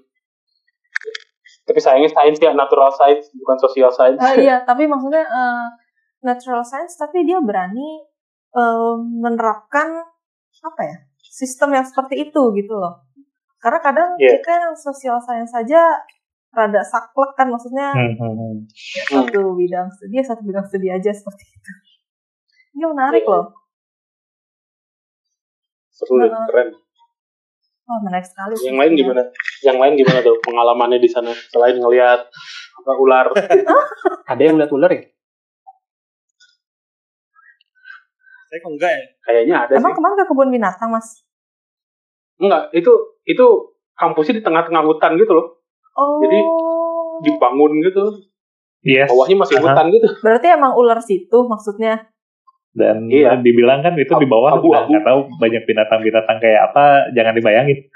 S2: tapi sayangnya sains ya natural science bukan social science
S1: Eh, iya, tapi maksudnya eh, natural science, tapi dia berani eh, menerapkan apa ya sistem yang seperti itu gitu loh. Karena kadang
S2: Iya.
S1: kita yang social science saja rada saklek kan, maksudnya
S3: Hmm, hmm, hmm.
S1: ya, satu bidang studi, ya satu bidang studi aja seperti itu. Ini menarik loh.
S2: seru deh
S1: Nah.
S2: keren
S1: Oh, menarik sekali.
S2: yang lain gimana yang lain gimana tuh pengalamannya di sana selain ngelihat apa ular [LAUGHS]
S4: Ada yang lihat ular ya?
S5: Saya kok enggak ya?
S2: kayaknya ada
S1: Emang
S2: sih
S1: kemarin ke kebun binatang, Mas?
S2: enggak itu itu kampusnya di tengah-tengah hutan gitu loh
S1: Oh.
S2: Jadi, dibangun gitu
S3: Yes.
S2: bawahnya masih
S3: Aha.
S2: hutan gitu
S1: Berarti emang ular situ maksudnya.
S3: Dan
S2: Iya.
S3: dibilang kan itu di bawah
S2: Abu-abu.
S3: udah nggak tahu banyak binatang-binatang kayak apa, jangan dibayangin. [LAUGHS]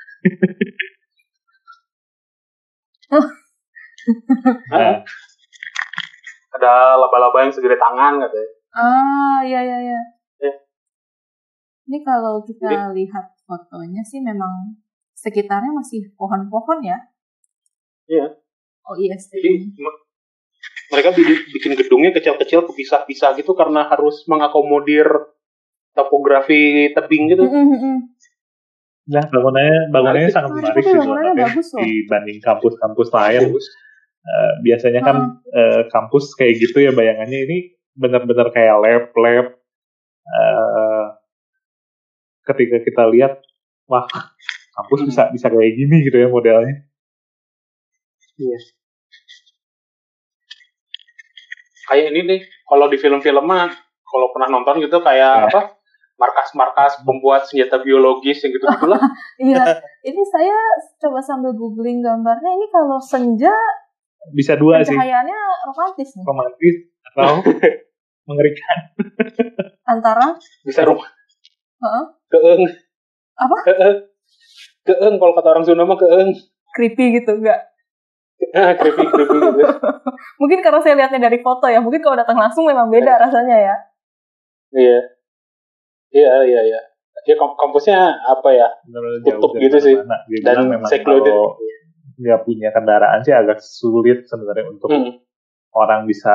S3: Nah,
S2: ada laba-laba yang segede tangan katanya
S1: Ah, iya iya iya.
S2: Iya.
S1: Ini kalau kita lihat fotonya sih memang sekitarnya masih pohon-pohon ya.
S2: Iya.
S1: Oh iya sih.
S2: Jadi me- mereka bi- bikin gedungnya kecil-kecil kepisah-pisah gitu karena harus mengakomodir topografi tebing gitu.
S1: Mm, mm, mm.
S3: nah bangunannya bangunannya sangat
S1: Menarik,
S3: menarik
S1: tapi
S3: sih
S1: bangunannya
S3: sebenarnya
S1: bagus loh.
S3: dibanding kampus-kampus lain.
S2: Bagus.
S3: Eh, biasanya kan eh, kampus kayak gitu ya bayangannya ini benar-benar kayak lab-lab. Eh, ketika kita lihat, wah kampus bisa bisa kayak gini gitu ya modelnya.
S2: Kayak ini nih, kalau di film-film mah kalau pernah nonton gitu kayak
S3: Ya.
S2: apa? Markas-markas pembuat senjata biologis yang gitu gitulah. [LAUGHS]
S1: Iya, ini saya coba sambil googling gambarnya. Ini kalau senja
S3: Bisa dua sih,
S1: pencahayaannya romantis nih.
S3: romantis atau [LAUGHS] mengerikan.
S1: Antara
S2: Bisa rumah
S1: Heeh.
S2: keeng.
S1: Apa?
S2: Keeng. Keeng kalau kata orang Sunda mah keeng.
S1: creepy gitu enggak?
S2: Ah, creepy creepy gitu. [LAUGHS]
S1: Mungkin karena saya lihatnya dari foto ya. Mungkin kalau datang langsung memang beda rasanya ya.
S2: Iya. Iya, iya, iya. Ya kamp- kampusnya apa ya? Tutup gitu sih.
S3: mana-mana. Dia
S2: Dan secluded.
S3: kalau nggak punya kendaraan sih agak sulit sebenarnya untuk
S2: Hmm.
S3: orang bisa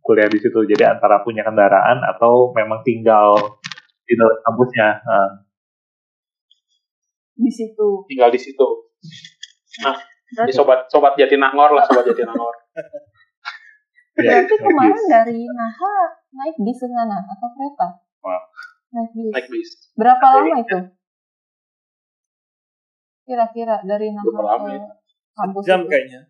S3: kuliah di situ. Jadi antara punya kendaraan atau memang tinggal di dalam kampusnya. Nah,
S1: Di situ.
S2: tinggal di situ. Nah,
S1: Berarti
S2: Jadi sobat sobat Jatinangor lah sobat Jatinangor. [LAUGHS]
S3: Iya,
S1: Berarti kemarin dari Naha naik bis ke sana atau kereta?
S3: Wow.
S1: Naik bis.
S2: naik bis.
S1: Berapa lama itu? Kira-kira dari Naha
S2: Berapa lama
S1: ke
S2: ya?
S1: kampus
S5: Jam
S1: itu?
S5: kayaknya.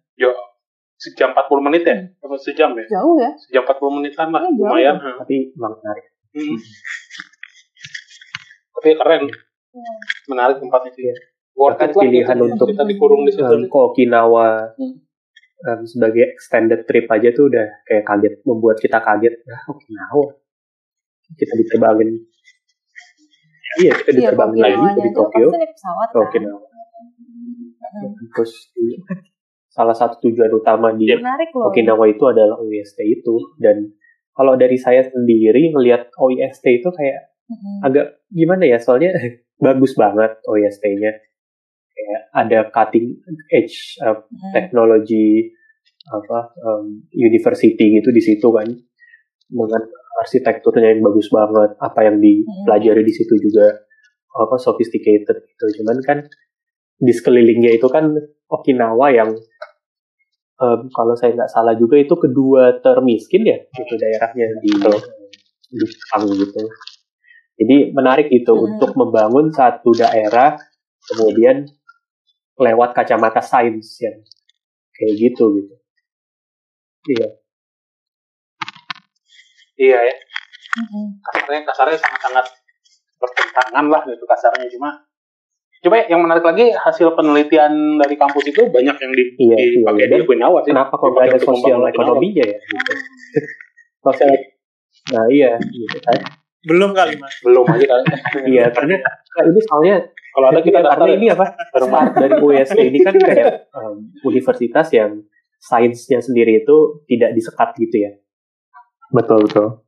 S2: Sejam 40 menit ya? Apa sejam ya?
S1: Jauh ya?
S2: Sejam 40 menitan lah,
S1: Iya, jauh.
S2: lumayan.
S4: Tapi emang menarik.
S2: Hmm. Tapi keren,
S1: Iya.
S2: menarik tempatnya sih.
S4: Iya.
S2: Worth it lah
S4: pilihan
S2: gitu.
S4: untuk
S2: kita dikurung di situ.
S4: Um, ke Okinawa
S2: Hmm.
S4: um, sebagai extended trip aja tuh udah kayak kaget, membuat kita kaget. Ah, Okinawa. Kita diterbangin. Iya, kita
S1: Iya,
S4: diterbangin lagi
S1: Okinawanya
S4: dari
S1: itu
S4: Tokyo
S1: pesawat
S4: ke
S1: kan?
S4: Okinawa.
S1: Mm-mm.
S4: Terus di- salah satu tujuan utama di
S1: Menarik loh.
S4: Okinawa itu adalah OIST itu dan kalau dari saya sendiri ngelihat OIST itu kayak
S1: Mm-mm.
S4: agak gimana ya soalnya [LAUGHS] bagus banget OIST-nya kayak ada cutting edge uh,
S1: Mm-mm.
S4: teknologi apa um, university gitu di situ kan. Dengan arsitekturnya yang bagus banget apa yang dipelajari di situ juga apa sophisticated gitu. Cuman kan di sekelilingnya itu kan Okinawa yang em, kalau saya nggak salah juga itu kedua termiskin ya itu daerahnya di di Jepang gitu. Jadi menarik gitu
S1: Hmm.
S4: untuk membangun satu daerah kemudian lewat kacamata sains yang kayak gitu gitu. Iya.
S2: Iya ya. Kasarnya kasarnya sangat-sangat bertentangan lah gitu kasarnya. Cuma coba yang menarik lagi hasil penelitian dari kampus itu banyak yang di,
S4: Iya,
S2: dipakai
S4: iya.
S2: di Okinawa sih
S4: kenapa kok ada sosial ekonominya ya gitu. [LAUGHS] sosial nah iya gitu kan.
S5: Belum kali mas.
S2: belum aja kan
S4: iya karena ini soalnya
S2: kalau ada kita daftar
S4: karena ini apa? Start dari UST ini kan kayak um, universitas yang sainsnya sendiri itu tidak disekat gitu ya? Betul betul.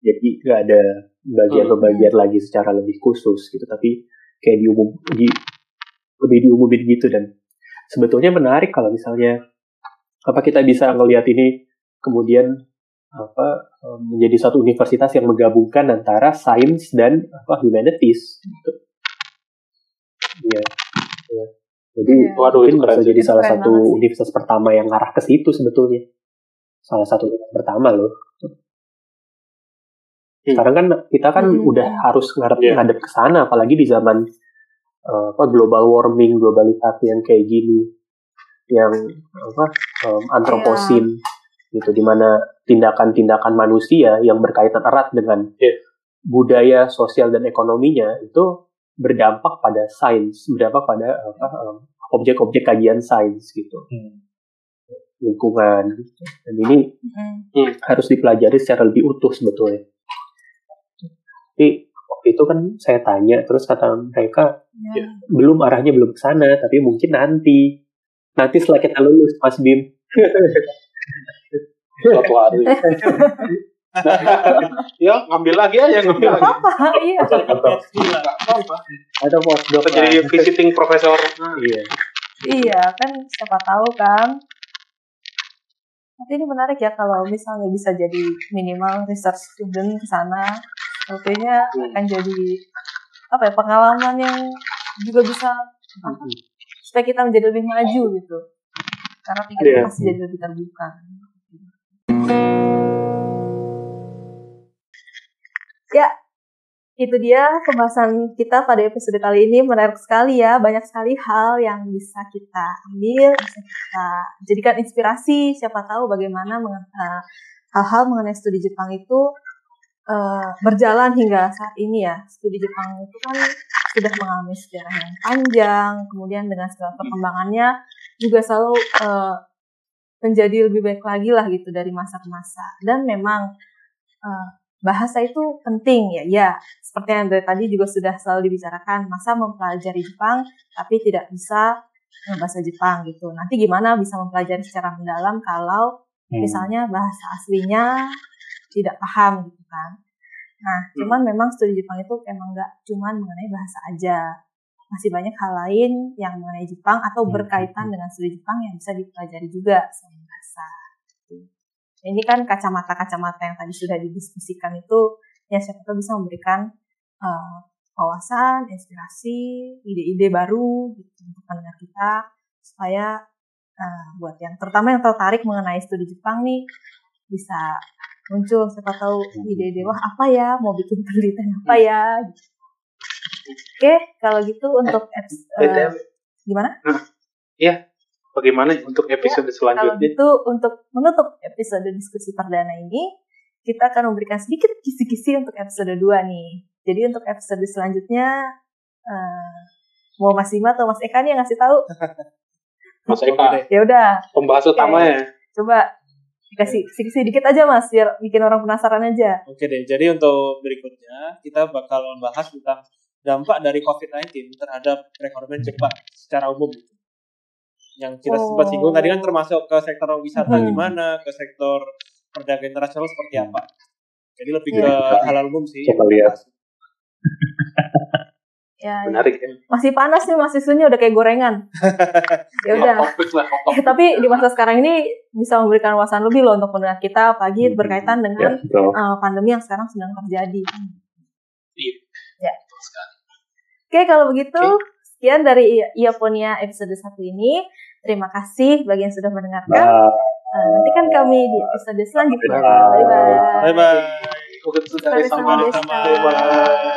S4: Jadi nggak ada bagian-bagian lagi secara lebih khusus gitu tapi kayak diumum di lebih diumumin gitu. Dan sebetulnya menarik kalau misalnya apa kita bisa ngelihat ini kemudian apa um, menjadi satu universitas yang menggabungkan antara sains dan apa humanities gitu. Iya. Iya. Jadi
S1: Iya.
S2: Waduh,
S4: mungkin
S2: itu keren
S4: bisa jadi salah satu
S1: sih.
S4: universitas pertama yang ngarah ke situ sebetulnya. Salah satu yang pertama loh.
S2: Hmm.
S4: Sekarang kan kita kan
S1: Hmm.
S4: udah harus ngarep
S2: Iya.
S4: ngadep ke sana apalagi di zaman eh, apa global warming, globalisasi yang kayak gini. Yang apa em, antroposin gitu di mana tindakan-tindakan manusia yang berkaitan erat dengan
S2: Iya.
S4: budaya, sosial dan ekonominya itu berdampak pada sains, berdampak pada apa, em, objek-objek kajian sains gitu, lingkungan. gitu. Dan ini
S1: Mm-mm.
S4: harus dipelajari secara lebih utuh sebetulnya. Tapi waktu itu kan saya tanya, terus kata mereka
S1: Ya.
S4: belum arahnya belum ke sana, tapi mungkin nanti. Nanti setelah kita lulus, Mas Bim.
S2: suatu hari [LAUGHS] ya ngambil lagi aja ngambil
S1: Gak
S2: lagi
S1: apa-apa, iya.
S4: Postdoc
S2: Atau jadi visiting profesor nah,
S4: Iya.
S1: Iya, kan siapa tahu kan. Tapi ini menarik ya kalau misalnya bisa jadi minimal research student ke sana. Sepertinya
S2: Hmm.
S1: akan jadi apa ya pengalaman yang juga bisa apa, supaya kita menjadi lebih maju gitu. Karena pikiran
S2: Iya.
S1: pasti jadi lebih terbuka. Ya, itu dia pembahasan kita pada episode kali ini. Menarik sekali ya banyak sekali hal yang bisa kita ambil bisa kita jadikan inspirasi. Siapa tahu bagaimana eh, hal-hal mengenai studi Jepang itu eh, berjalan hingga saat ini ya. Studi Jepang itu kan sudah mengalami sejarah yang panjang kemudian dengan segala perkembangannya juga selalu eh, menjadi lebih baik lagi lah gitu dari masa ke masa. Dan memang eh, bahasa itu penting ya ya seperti yang dari tadi juga sudah selalu dibicarakan masa mempelajari Jepang tapi tidak bisa bahasa Jepang gitu. Nanti gimana bisa mempelajari secara mendalam kalau misalnya bahasa aslinya tidak paham gitu kan. Nah cuman memang studi Jepang itu emang nggak cuman mengenai bahasa aja. Masih banyak hal lain yang mengenai Jepang atau
S4: Hmm.
S1: berkaitan dengan studi Jepang yang bisa dipelajari juga selain bahasa. gitu. Ini kan kacamata-kacamata yang tadi sudah didiskusikan itu ya siapa tahu bisa memberikan uh, wawasan, inspirasi, ide-ide baru gitu untuk pendengar kita supaya uh, buat yang terutama yang tertarik mengenai studi Jepang nih bisa muncul siapa tahu ide-ide wah apa ya? Mau bikin penelitian apa ya? Oke kalau gitu untuk eps- eh,
S2: BTW,
S1: gimana
S2: bagaimana untuk episode
S1: kalau
S2: selanjutnya?
S1: gitu untuk menutup episode diskusi perdana ini kita akan memberikan sedikit kisi-kisi untuk episode 2 nih. Jadi untuk episode selanjutnya eh, mau Mas Bima atau Mas Eka nih yang ngasih tahu? [LAUGHS]
S2: Mas Eka,
S1: ya udah.
S2: Pembahas utamanya.
S1: coba dikasih kisi-kisi dikit aja Mas biar bikin orang penasaran aja.
S5: Oke deh, jadi untuk berikutnya kita bakal membahas tentang dampak dari COVID-19 terhadap perekonomian Jepang secara umum. Yang kita
S1: Oh.
S5: sempat singgung tadi kan termasuk ke sektor wisata
S1: Hmm.
S5: gimana, ke sektor perdagangan internasional seperti apa. Jadi lebih
S1: Iya.
S5: ke halal umum sih.
S3: Coba lihat. [LAUGHS]
S1: ya, ya.
S2: Menarik ya.
S1: masih panas nih Mas isunya udah kayak gorengan [LAUGHS] ya udah
S2: lah, topik.
S1: Eh, tapi di masa sekarang ini bisa memberikan wawasan lebih loh untuk pendengar kita pagi
S2: Hmm.
S1: berkaitan
S3: Ya,
S1: dengan
S3: betul.
S1: eh, pandemi yang sekarang sedang terjadi.
S2: Iya.
S1: Ya. Oke, kalau begitu sekian dari Iaponia episode 1 ini. Terima kasih bagi yang sudah mendengarkan.
S3: Nah,
S1: Eh, nantikan kami di episode selanjutnya.
S3: Bye.
S1: Bye bye.
S5: Bye bye.
S2: Oke, sudah
S1: Sampai
S2: sama.
S1: sama.
S2: Bye.